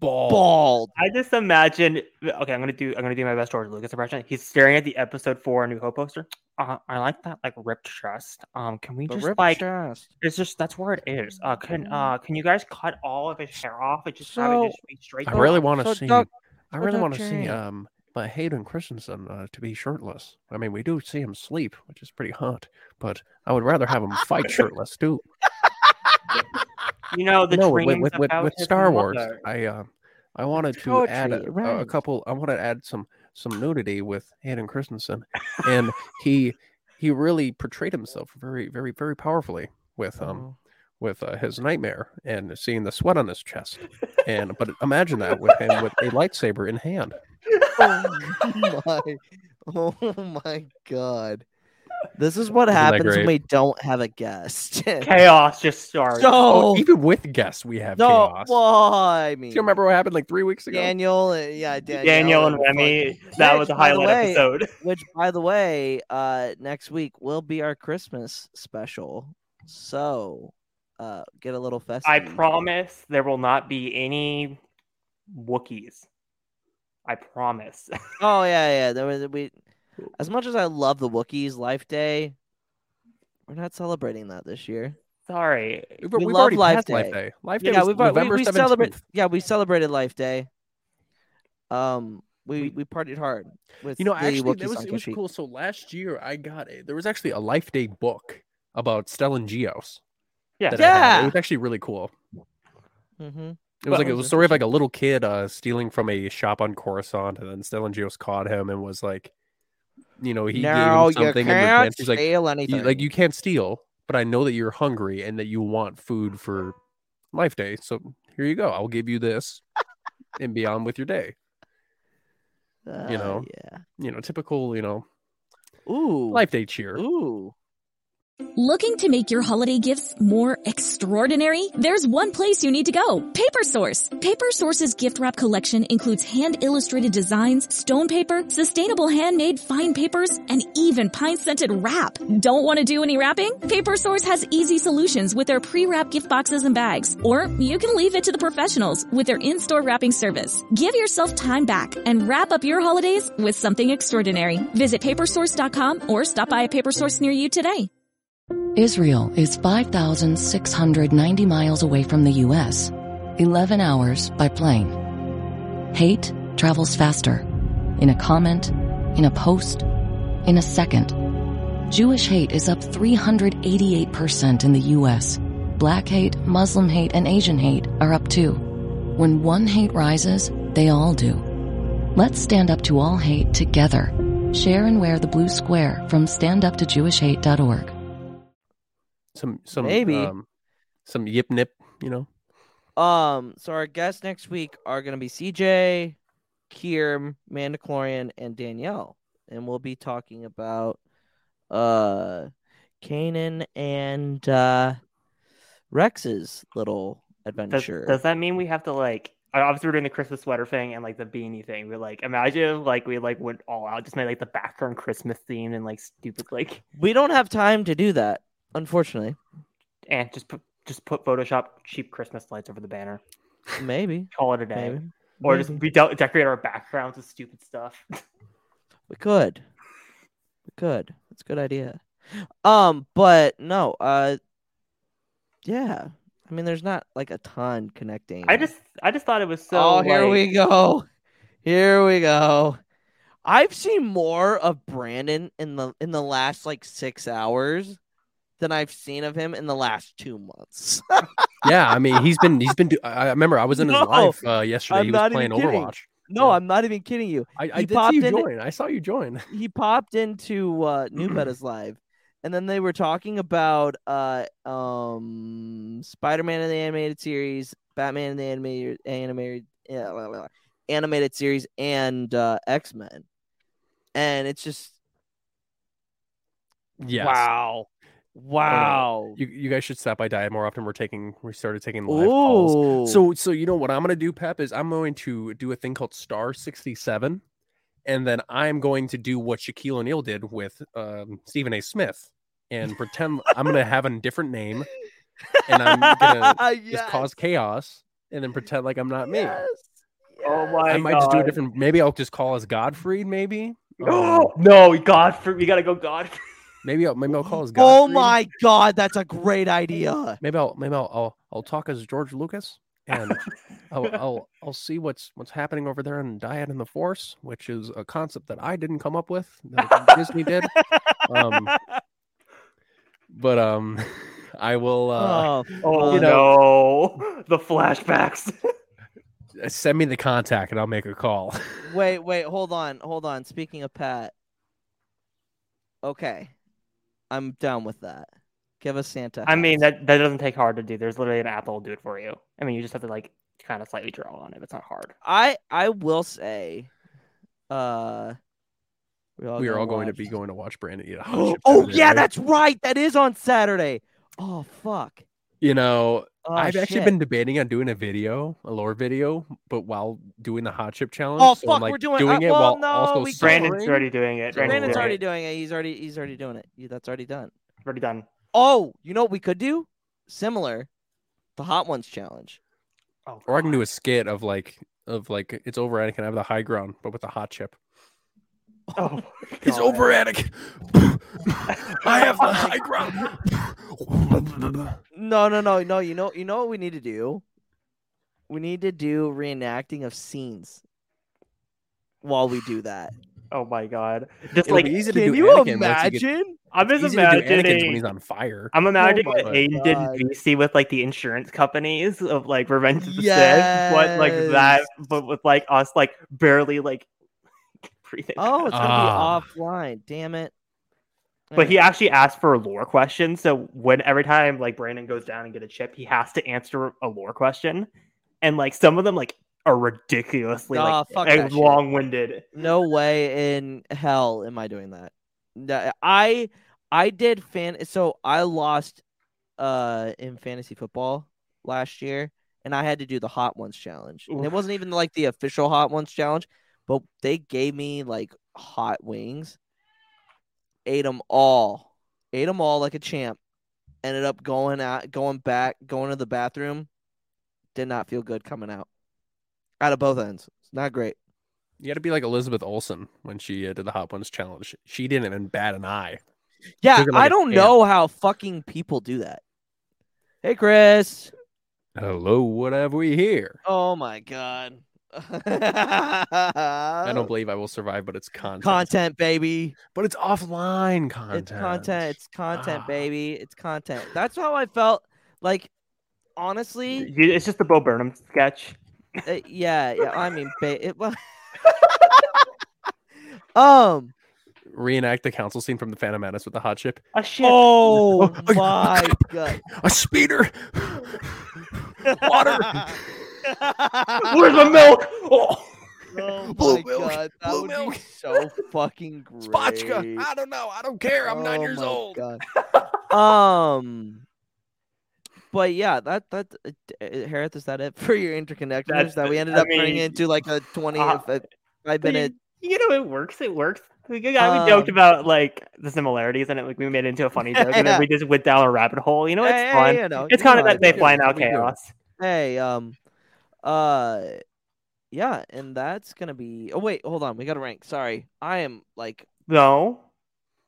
bald. bald I just imagine. Okay, I'm gonna do. I'm gonna do my best George Lucas impression. He's staring at the episode four New Hope poster. Uh, I like that like ripped chest. Um, can we The just like? chest. It's just that's where it is. Uh, can uh, can you guys cut all of his hair off and just have it just be straight? I really want to So see. Doc- I really want to see um, but Hayden Christensen uh, to be shirtless. I mean, we do see him sleep, which is pretty hot. But I would rather have him fight shirtless too. You know the no, with, with, with, with Star Wars, mother. I uh, I wanted to Poetry, add a, it a, couple. I wanted to add some some nudity with Hayden Christensen, and he he really portrayed himself very very very powerfully with um Oh. with uh, his nightmare and seeing the sweat on his chest, and but imagine that with him with a lightsaber in hand. Oh my oh my god This is what Isn't that happens when great? we don't have a guest. Chaos just starts. Oh, so even with guests, we have no, chaos. well, I mean, Do you remember what happened like three weeks ago? Daniel? uh, Yeah, Daniel, Daniel and fucking- Remy. That was a by the highlight way, episode. Which, by the way, uh, next week will be our Christmas special. So, uh, get a little festive. I promise there will not be any Wookiees. I promise. Oh yeah, yeah. There was we. As much as I love the Wookiees Life Day, we're not celebrating that this year. Sorry. We've, We we've love already Life passed Life Day. Day. Life Day Yeah, was we've al- we, we 17th. celebrate. Yeah, we celebrated Life Day. Um, we we partied hard with You know, the actually, Wookiees that was it was cool. So last year, I got a there was actually a Life Day book about Stellan Gios. Yeah. that I had. Yeah. it was actually really cool. Mm-hmm. It was like it was a story of like a little kid uh stealing from a shop on Coruscant, and then Stellan Gios caught him and was like, you know, he no, gave him something in can't revenge. He's like, steal you, anything. like you can't steal, but I know that you're hungry and that you want food for Life Day. So here you go. I'll give you this, and be on with your day. Uh, you know, yeah. You know, typical, you know, Ooh. Life Day cheer. Ooh. Looking to make your holiday gifts more extraordinary? There's one place you need to go. Paper Source. Paper Source's gift wrap collection includes hand-illustrated designs, stone paper, sustainable handmade fine papers, and even pine-scented wrap. Don't want to do any wrapping? Paper Source has easy solutions with their pre-wrap gift boxes and bags. Or you can leave it to the professionals with their in-store wrapping service. Give yourself time back and wrap up your holidays with something extraordinary. Visit papersource.com or stop by a paper source near you today. Israel is 5,690 miles away from the U.S., 11 hours by plane. Hate travels faster. In a comment, in a post, in a second. Jewish hate is up 388% in the U.S. Black hate, Muslim hate, and Asian hate are up too. When one hate rises, they all do. Let's stand up to all hate together. Share and wear the blue square from standuptojewishhate.org. Some some Maybe. um, some yip nip. You know, Um, so our guests next week are gonna be CJ, Kier, Mandalorian, and Danielle, and we'll be talking about uh Kanan and uh Rex's little adventure. does that mean we have to like? Obviously, we're doing the Christmas sweater thing and like the beanie thing. We're like, imagine like we like went all out, just made like the background Christmas theme and like stupid like, we don't have time to do that, unfortunately. and just put just put Photoshop cheap Christmas lights over the banner. Maybe. Call it a day, Maybe. or just we de- decorate our backgrounds with stupid stuff. We could. We could. That's a good idea. Um, but no, uh yeah. I mean there's not like a ton connecting. I just I just thought it was so. Oh, here like- we go. Here we go. I've seen more of Brandon in the in the last like 6 hours than I've seen of him in the last 2 months. yeah. I mean, he's been he's been. Do- I remember I was in his No, live uh, yesterday. I'm he was playing. Overwatch. no, Yeah. I'm not even kidding you. I, I did see you in- join. I saw you join. he popped into uh New Betta's live and then they were talking about uh um Spider-Man in the animated series, Batman in the animated animated yeah, blah, blah, blah, animated series and uh X-Men. And it's just Yes. wow. Wow. You you guys should stop by Diet more often. We're taking we started taking live calls. So so you know what I'm gonna do, Pep, is I'm going to do a thing called Star 67, and then I'm going to do what Shaquille O'Neal did with um, Stephen A. Smith and pretend I'm gonna have a different name and I'm gonna just cause chaos and then pretend like I'm not me. Yes. Oh my I might just do a different. Maybe I'll just call as Godfrey. Maybe. Um, Oh no, Godfrey, we gotta go Godfrey. Maybe I'll maybe I'll call as Godfrey. Oh my god, that's a great idea. Maybe I'll maybe I'll I'll, I'll talk as George Lucas and I'll, I'll I'll see what's what's happening over there in Diet in the Force, which is a concept that I didn't come up with. that Disney did. Um, but um, I will uh, oh, Oh You no, the flashbacks. send me the contact and I'll make a call. Wait, wait, hold on, hold on. Speaking of Pat, okay, I'm down with that. Give us Santa. I mean that that doesn't take hard to do. There's literally an app that'll do it for you. I mean, you just have to like kind of slightly draw on it. It's not hard. I I will say, uh, We, all we are gonna all going to be going to watch Brandon eat a hot Oh, chip oh Saturday, yeah, right? that's right. That is on Saturday. Oh fuck. You know Oh, I've actually been debating on doing a video, a lore video, but while doing the hot chip challenge. Oh so I'm, fuck, like, we're doing, doing uh, it well, while no, also we can't. Brandon's already doing it. Brandon's Brandon's already doing it. He's already he's already doing it. Yeah, That's already done. already done. Oh, you know what we could do? Similar, the hot ones challenge. Oh, Or I can do a skit of like of like it's over and I can have the high ground, but with the hot chip. Oh, he's over attic. I have the high ground. No, no, no, no. You know, you know what we need to do? We need to do reenacting of scenes while we do that. Oh my god! Just It'll like be easy to Can do you Anakin once you imagine? I'm just easy to when he's on fire. I'm oh imagining my what Aiden did in VC with like the insurance companies of like Revenge of the Sith, but like that, but with like us like barely like breathing. Oh, it's gonna Ah. be offline. Damn it. But he actually asked for a lore questions, so when every time like Brandon goes down and get a chip, he has to answer a lore question, and like some of them like are ridiculously Nah, like, fuck like, that shit. long-winded. No way in hell am I doing that. I I did fan so I lost uh in fantasy football last year and I had to do the hot ones challenge. And it wasn't even like the official hot ones challenge, but they gave me like hot wings. Ate them all. Ate them all like a champ. Ended up going out going back, going to the bathroom. Did not feel good coming out. Out of both ends. It's not great. You got to be like Elizabeth Olsen when she uh, did the hot ones challenge. She didn't even bat an eye. Yeah, Took it like I a don't champ. know how fucking people do that. Hey, Chris. Hello, what have we here? Oh my god. I don't believe I will survive, but it's content. content, baby. But it's offline content. It's content. It's content, Ah. baby. It's content. That's how I felt. Like, honestly, It's just the Bo Burnham sketch. uh, yeah, yeah. I mean, ba- it, well, um. Reenact the council scene from the Phantom Menace with the hot chip. A shit. Oh Oh, my god. A speeder. Water. Where's the milk? Oh. Oh Blue my milk, god, that blue would milk. be so fucking great. Spotchka. I don't know. I don't care. I'm nine Oh years my old. God. um, but yeah, that that uh, uh, Harith, is that it for your interconnectors That's that we ended I up turning mean, into like a twenty uh, uh, five minute? You know, it works. It works. We, we joked Um, about like the similarities, and it, like we made it into a funny joke, and then we just went down a rabbit hole. You know, it's Hey, fun. you know, it's you kind of that they it's fly now chaos. Hey, um, uh, yeah, and that's gonna be. Oh wait, hold on, we got to rank. Sorry, I am like. No,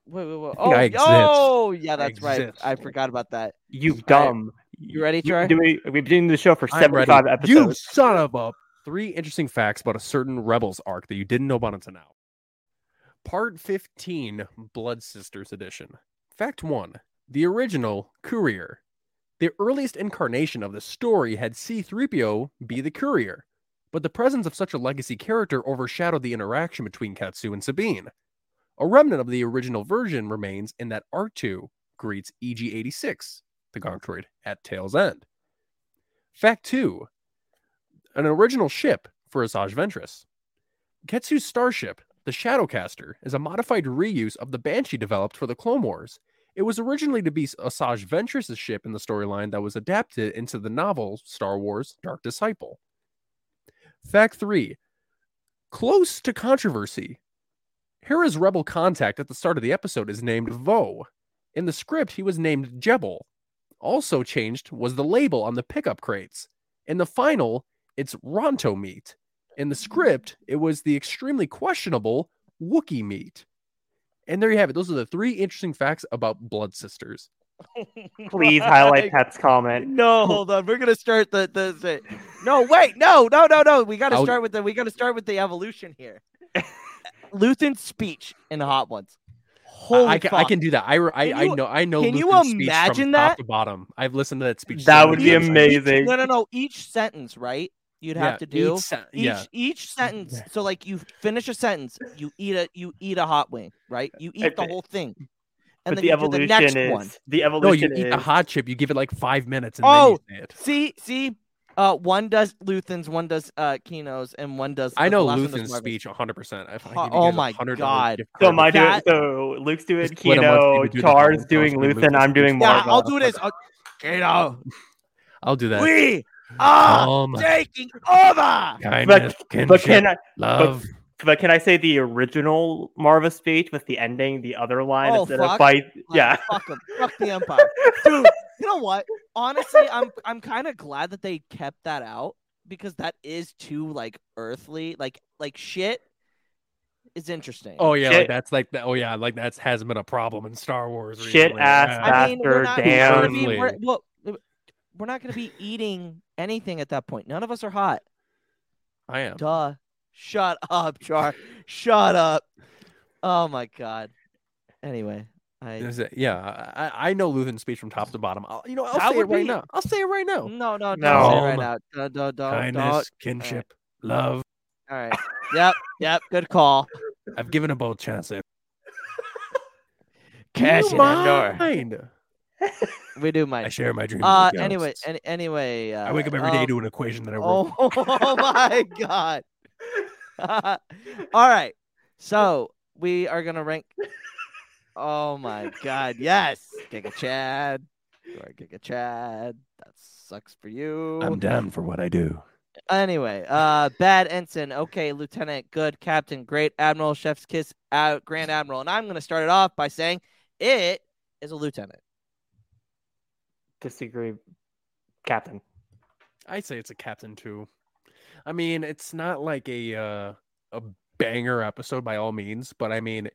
Wait, wait, wait. Oh, I exist. oh, yeah, I that's right. I forgot about that. you dumb. You ready, You- Troy? do we, we've been doing the show for I'm ready. seventy-five episodes. You son of a. Three interesting facts about a certain Rebels arc that you didn't know about until now. Part 15, Blood Sisters Edition. Fact 1. The original Courier. The earliest incarnation of the story had C3PO be the Courier, but the presence of such a legacy character overshadowed the interaction between Ketsu and Sabine. A remnant of the original version remains in that R2 greets EG 86, the Gonk at Tail's End. Fact 2 an original ship for Asajj Ventress. Ketsu's starship, the Shadowcaster, is a modified reuse of the Banshee developed for the Clone Wars. It was originally to be Asajj Ventress' ship in the storyline that was adapted into the novel Star Wars Dark Disciple. Fact 3. Close to controversy. Hera's rebel contact at the start of the episode is named Vo. In the script, he was named Jebel. Also changed was the label on the pickup crates. In the final, it's Ronto meat. In the script, it was the extremely questionable Wookie meat. And there you have it. Those are the three interesting facts about Blood Sisters. Please highlight Pep's comment. No, hold on. We're gonna start the the. the... No, wait, no, no, no, no. We gotta I'll- start with the. We gotta start with the evolution here. Luthen's speech in the Hot Ones. Holy I, can, I fuck. can do that. I, I, Can I know I know. can you Luthen's speech imagine from that? top to bottom? I've listened to that speech. That so would many be times. amazing. No, no, no. Each sentence, right? You'd Yeah, have to do each sen- each yeah. each sentence. So like you finish a sentence, you eat a you eat a hot wing, right? You eat the whole thing, But and then the you do evolution the next is one. the evolution No, you evolution eat is the hot chip. You give it like five minutes and Oh, then you say it. See, see, Uh, one does Luthen's, one does uh Kino's, and one does. I know last one does Luthen's speech 100. percent Oh my God. So my doing That- so Luke's doing Split 'em Kino, maybe do Char's doing Cross, maybe Luthen, I'm doing speech. Yeah, Marvel. I'll do this. I'll... Kino, I'll do that. we are Calm. taking over. Kindness, But kinship, can I love. but can I say the original Maarva speech with the ending, the other line Oh, instead fuck. of fight? Like, Yeah. fuck 'em. Fuck the Empire, dude. You know what? Honestly, I'm I'm kind of glad that they kept that out because that is too like earthly, like like shit. Is interesting. Oh yeah, Shit. like that's like that. Oh yeah, like that's hasn't been a problem in Star Wars. Shit recently. ass Yeah. I mean, we're not, we're damn. we're, well, we're not going to be eating anything at that point. None of us are hot. I am. Duh. Shut up, Char. Shut up. Oh my god. Anyway, I Is it- yeah, I, I know Luthen's speech from top to bottom. I'll, you know, I'll That say it right be- now. I'll say it right now. no, no, don't No. say it right now. Don't, don't, don't, Kindness, don't. kinship, love. All right. Yep, yep. Good call. I've given them both chances. Cash in you Andor. We do my I share my dreams. Uh, anyway, any, anyway. Uh, I wake up every day um, to an equation that I wrote. Oh, oh my god. All right. So we are gonna rank. Oh my god. Yes. Giga Chad. You are Giga Chad. That sucks for you. I'm down for what I do. Anyway, uh, bad ensign. Okay, lieutenant. Good captain. Great admiral. Chef's kiss. Out. Grand admiral. And I'm gonna start it off by saying it is a lieutenant. Disagree, Captain. I'd say it's a captain too. I mean, it's not like a uh, a banger episode by all means, but I mean,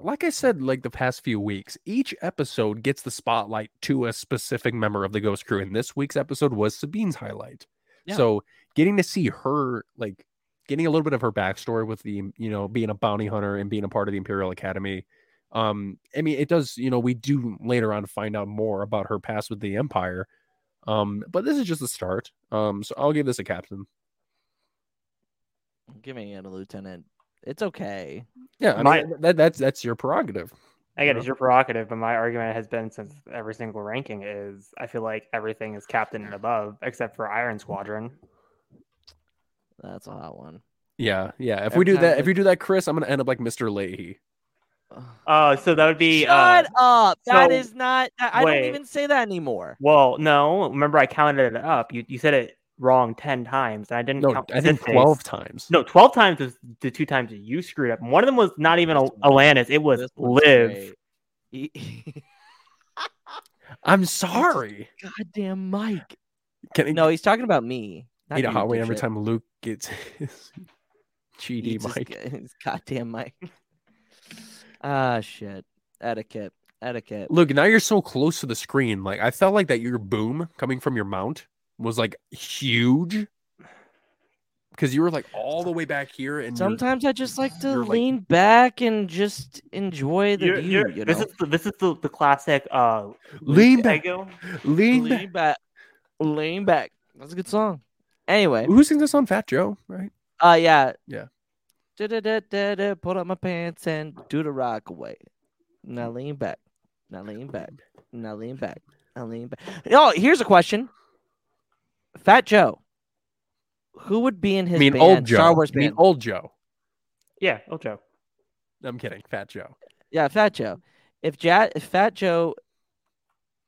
like I said, like the past few weeks, each episode gets the spotlight to a specific member of the Ghost Crew, and this week's episode was Sabine's highlight. Yeah. So getting to see her, like, getting a little bit of her backstory with the, you know, being a bounty hunter and being a part of the Imperial Academy. Um, I mean, it does, you know, we do later on find out more about her past with the Empire. Um, but this is just the start. Um, so I'll give this a captain. Giving it a lieutenant. It's okay. Yeah, I My- mean, that, that's that's your prerogative. Again, Yeah. it's your prerogative, but my argument has been since every single ranking is I feel like everything is captain and above except for Iron Squadron. That's a hot one. Yeah, yeah. If Every we do that, if we do that, Chris, I'm gonna end up like Mr. Leahy. Uh, so that would be. Shut uh, up. That so- is not. I I don't even say that anymore. Well, no. Remember, I counted it up. You you said it wrong ten times, and I didn't. No, count I think Synthes. twelve times. No, twelve times was the two times that you screwed up. One of them was not even This Al- Alanis; it was this Live. I'm sorry. Goddamn Mike. Can No, he's talking about me. not you know you, how wait every time Luke gets his GD Eats his his goddamn Mike. Ah, shit. Etiquette. Etiquette. Look, now you're so close to the screen. Like I felt like that your boom coming from your mount was like huge. Because you were like all the way back here, and Sometimes I just like to you're, like- lean back and just enjoy the You're- view. you're- you know? This is the, this is the, the classic. Uh, lean Luke back, Ego. lean back. lean back. Lean back. That's a good song. Anyway, Who sings this on Fat Joe? Right? uh, yeah. Yeah. Da-da-da-da-da, Pull up my pants and do the rock away. Now lean back. Now lean back. Now lean back. Now lean back. Oh, here's a question. Fat Joe. Who would be in his I mean, band? old Joe. Star Wars I mean, old Joe. Yeah, old Joe. I'm kidding. Fat Joe. Yeah, Fat Joe. If, ja- if Fat Joe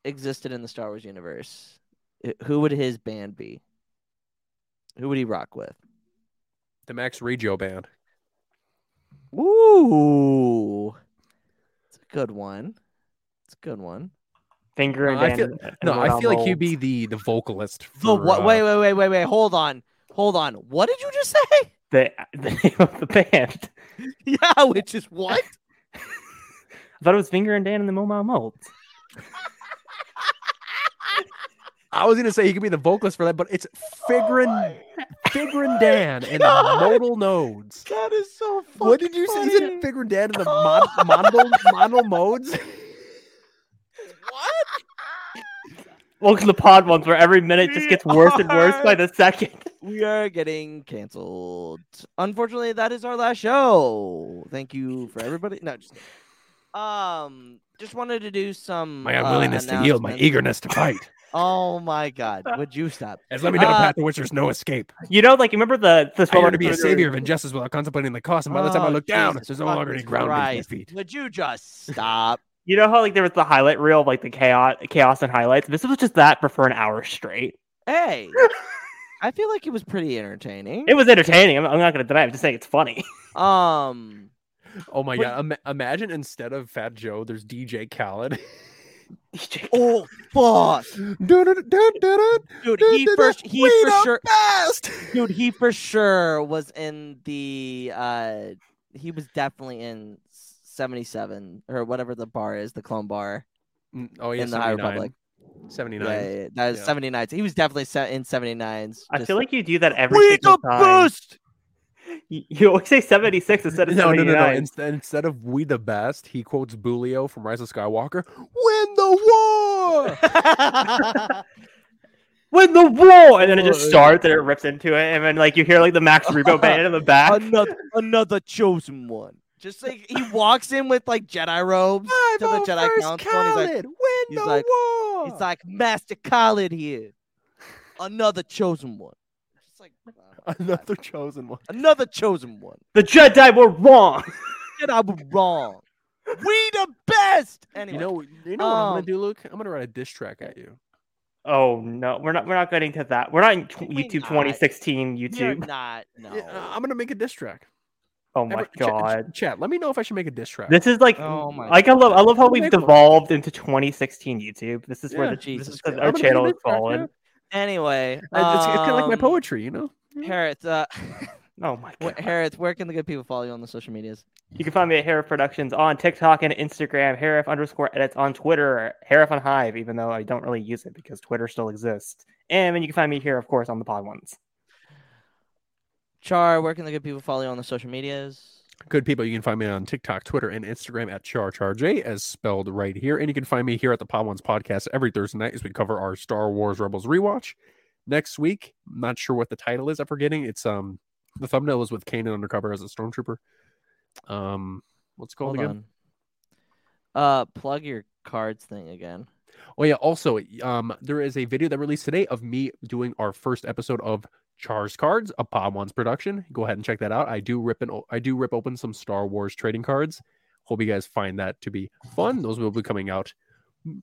existed in the Star Wars universe, who would his band be? Who would he rock with? The Max Rebo band. Ooh, it's a good one. It's a good one. Finger No, and I Dan. feel- and No, I feel like he'd be the the vocalist. The For, what? uh, Wait, wait, wait, wait, wait. Hold on, hold on. What did you just say? the the name of the band. yeah, which is what? I thought it was Finger and Dan and the Moma Molds. I was gonna say he could be the vocalist for that, but it's Figrin, Figrin Dan and the modal nodes. That is so funny. What did you say? You said Figrin Dan and the mon- mondal mondal modes. Welcome to the Podwans where every minute just gets worse and worse by the second. We are getting canceled. Unfortunately, that is our last show. Thank you for everybody. No, just um, just wanted to do some. My uh, unwillingness to yield, my eagerness to fight. Oh my god. Would you stop? As let me down a Uh, path to which there's no escape. You know, like you remember the the I scroll yearn to be a episode savior of injustice without contemplating the cost, and by the time I Oh, look down, Jesus there's no longer any ground beneath my feet. Would you just stop? You know how like there was the highlight reel of like the chaos, chaos and highlights. This was just that, but for an hour straight. Hey. I feel like it was pretty entertaining. It was entertaining. I'm, I'm not going to deny. it. I'm just saying it's funny. Um Oh my But- god! Ima- imagine instead of Fat Joe, there's DJ Khaled. DJ Oh fuck. Dude, he first he We for sure best. dude, he for sure was in the uh he was definitely in 77 or whatever the bar is, the clone bar Mm, Oh yeah, in the High 79. Republic. 79. Yeah, yeah, yeah, that is Yeah. 79. He was definitely set in 79s. I feel like you do that every we single the time. best. You, you always say 76 instead of No, no, no, no. 79. Instead, instead of "We the best," he quotes Boolio from Rise of Skywalker. Win the war. Win the war! And then it just Oh, starts and it rips into it. And then like you hear like the Max Rebo band in the back. another another chosen one. Just like he walks in with like Jedi robes to the Jedi first Council. And he's like, Win he's the like- war. he's like Master Khaled here, another chosen one. It's like wow, another chosen one. another chosen one. The Jedi were wrong. And I was wrong. We the best. Anyway, You know, you know what I'm Um, gonna do, Luke? I'm gonna write a diss track at you. Oh no, we're not. We're not getting to that. We're not in we YouTube not? 2016 you're YouTube. not. No. Yeah, uh, I'm gonna make a diss track. Oh my Ever- ch- ch- god, chat, let me know if I should make a diss track. this is like. Oh my like I love. I love how we've Make one. devolved into 2016 YouTube. This is where the Jesus this is Christ. our I'm gonna make a channel is diss track, fallen. yeah. Anyway, Uh, it's, it's kind of like my um, poetry, you know. Harris, uh, Oh my god. Harris, where can the good people follow you on the social medias? You can find me at Harif Productions on TikTok and Instagram, Harif underscore edits on Twitter, Harif on Hive, even though I don't really use it because Twitter still exists. And then you can find me here, of course, on the Podwans. Char, where can the good people follow you on the social medias? Good people, you can find me on TikTok, Twitter, and Instagram at CharCharJ, as spelled right here. And you can find me here at the Podwans podcast every Thursday night as we cover our Star Wars Rebels rewatch. Next week, I'm not sure what the title is. I'm forgetting. It's um the thumbnail is with Kanan undercover as a stormtrooper. Um, what's called Hold again? on. Uh, plug your cards thing again. Oh yeah. Also, um, there is a video that released today of me doing our first episode of Char's Cards, a Podwan's production. Go ahead and check that out. I do rip and I do rip open some Star Wars trading cards. Hope you guys find that to be fun. Those will be coming out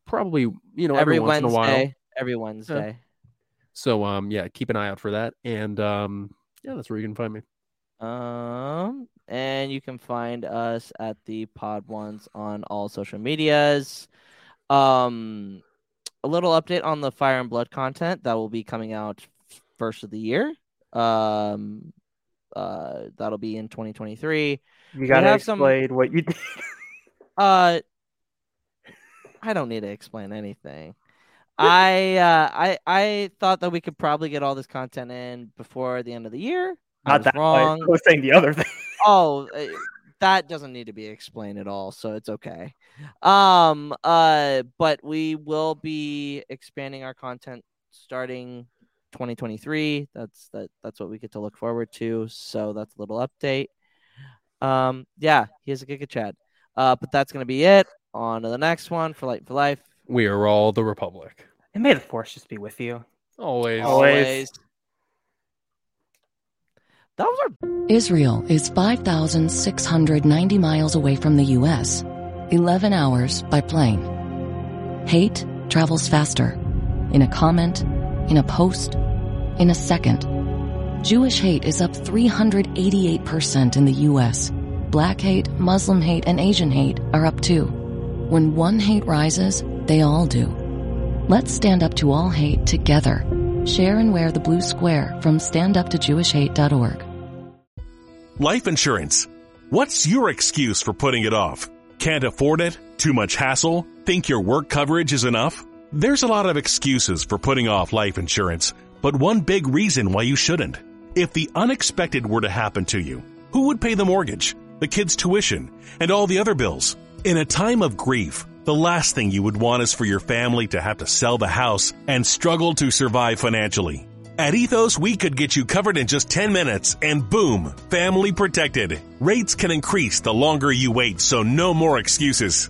probably you know every, every once in a while. Every Wednesday. So um yeah, keep an eye out for that. And um yeah, that's where you can find me. Um, and you can find us at the Podwans on all social medias. Um, a little update on the Fire and Blood content that will be coming out first of the year. Um, uh, that'll be in 2023. You gotta have some- explain what you did. Uh, I don't need to explain anything. I uh, I I thought that we could probably get all this content in before the end of the year. I Not that way. wrong. I was saying the other thing. oh uh, that doesn't need to be explained at all so it's okay um uh but we will be expanding our content starting 2023 that's that that's what we get to look forward to so that's a little update um yeah here's a giga chad uh but that's gonna be it on to the next one for light for life We are all the Republic. And may the force just be with you. Always. Always. that was our Israel is 5,690 miles away from the U.S., 11 hours by plane. Hate travels faster. In a comment, in a post, in a second. Jewish hate is up 388% in the U.S. Black hate, Muslim hate, and Asian hate are up too. When one hate rises, they all do. Let's stand up to all hate together. Share and wear the blue square from standuptojewishhate.org. Life insurance. What's your excuse for putting it off? Can't afford it? Too much hassle? Think your work coverage is enough? There's a lot of excuses for putting off life insurance, but one big reason why you shouldn't. If the unexpected were to happen to you, who would pay the mortgage, the kids' tuition, and all the other bills? In a time of grief, the last thing you would want is for your family to have to sell the house and struggle to survive financially. At Ethos, we could get you covered in just 10 minutes and boom, family protected. Rates can increase the longer you wait, so no more excuses.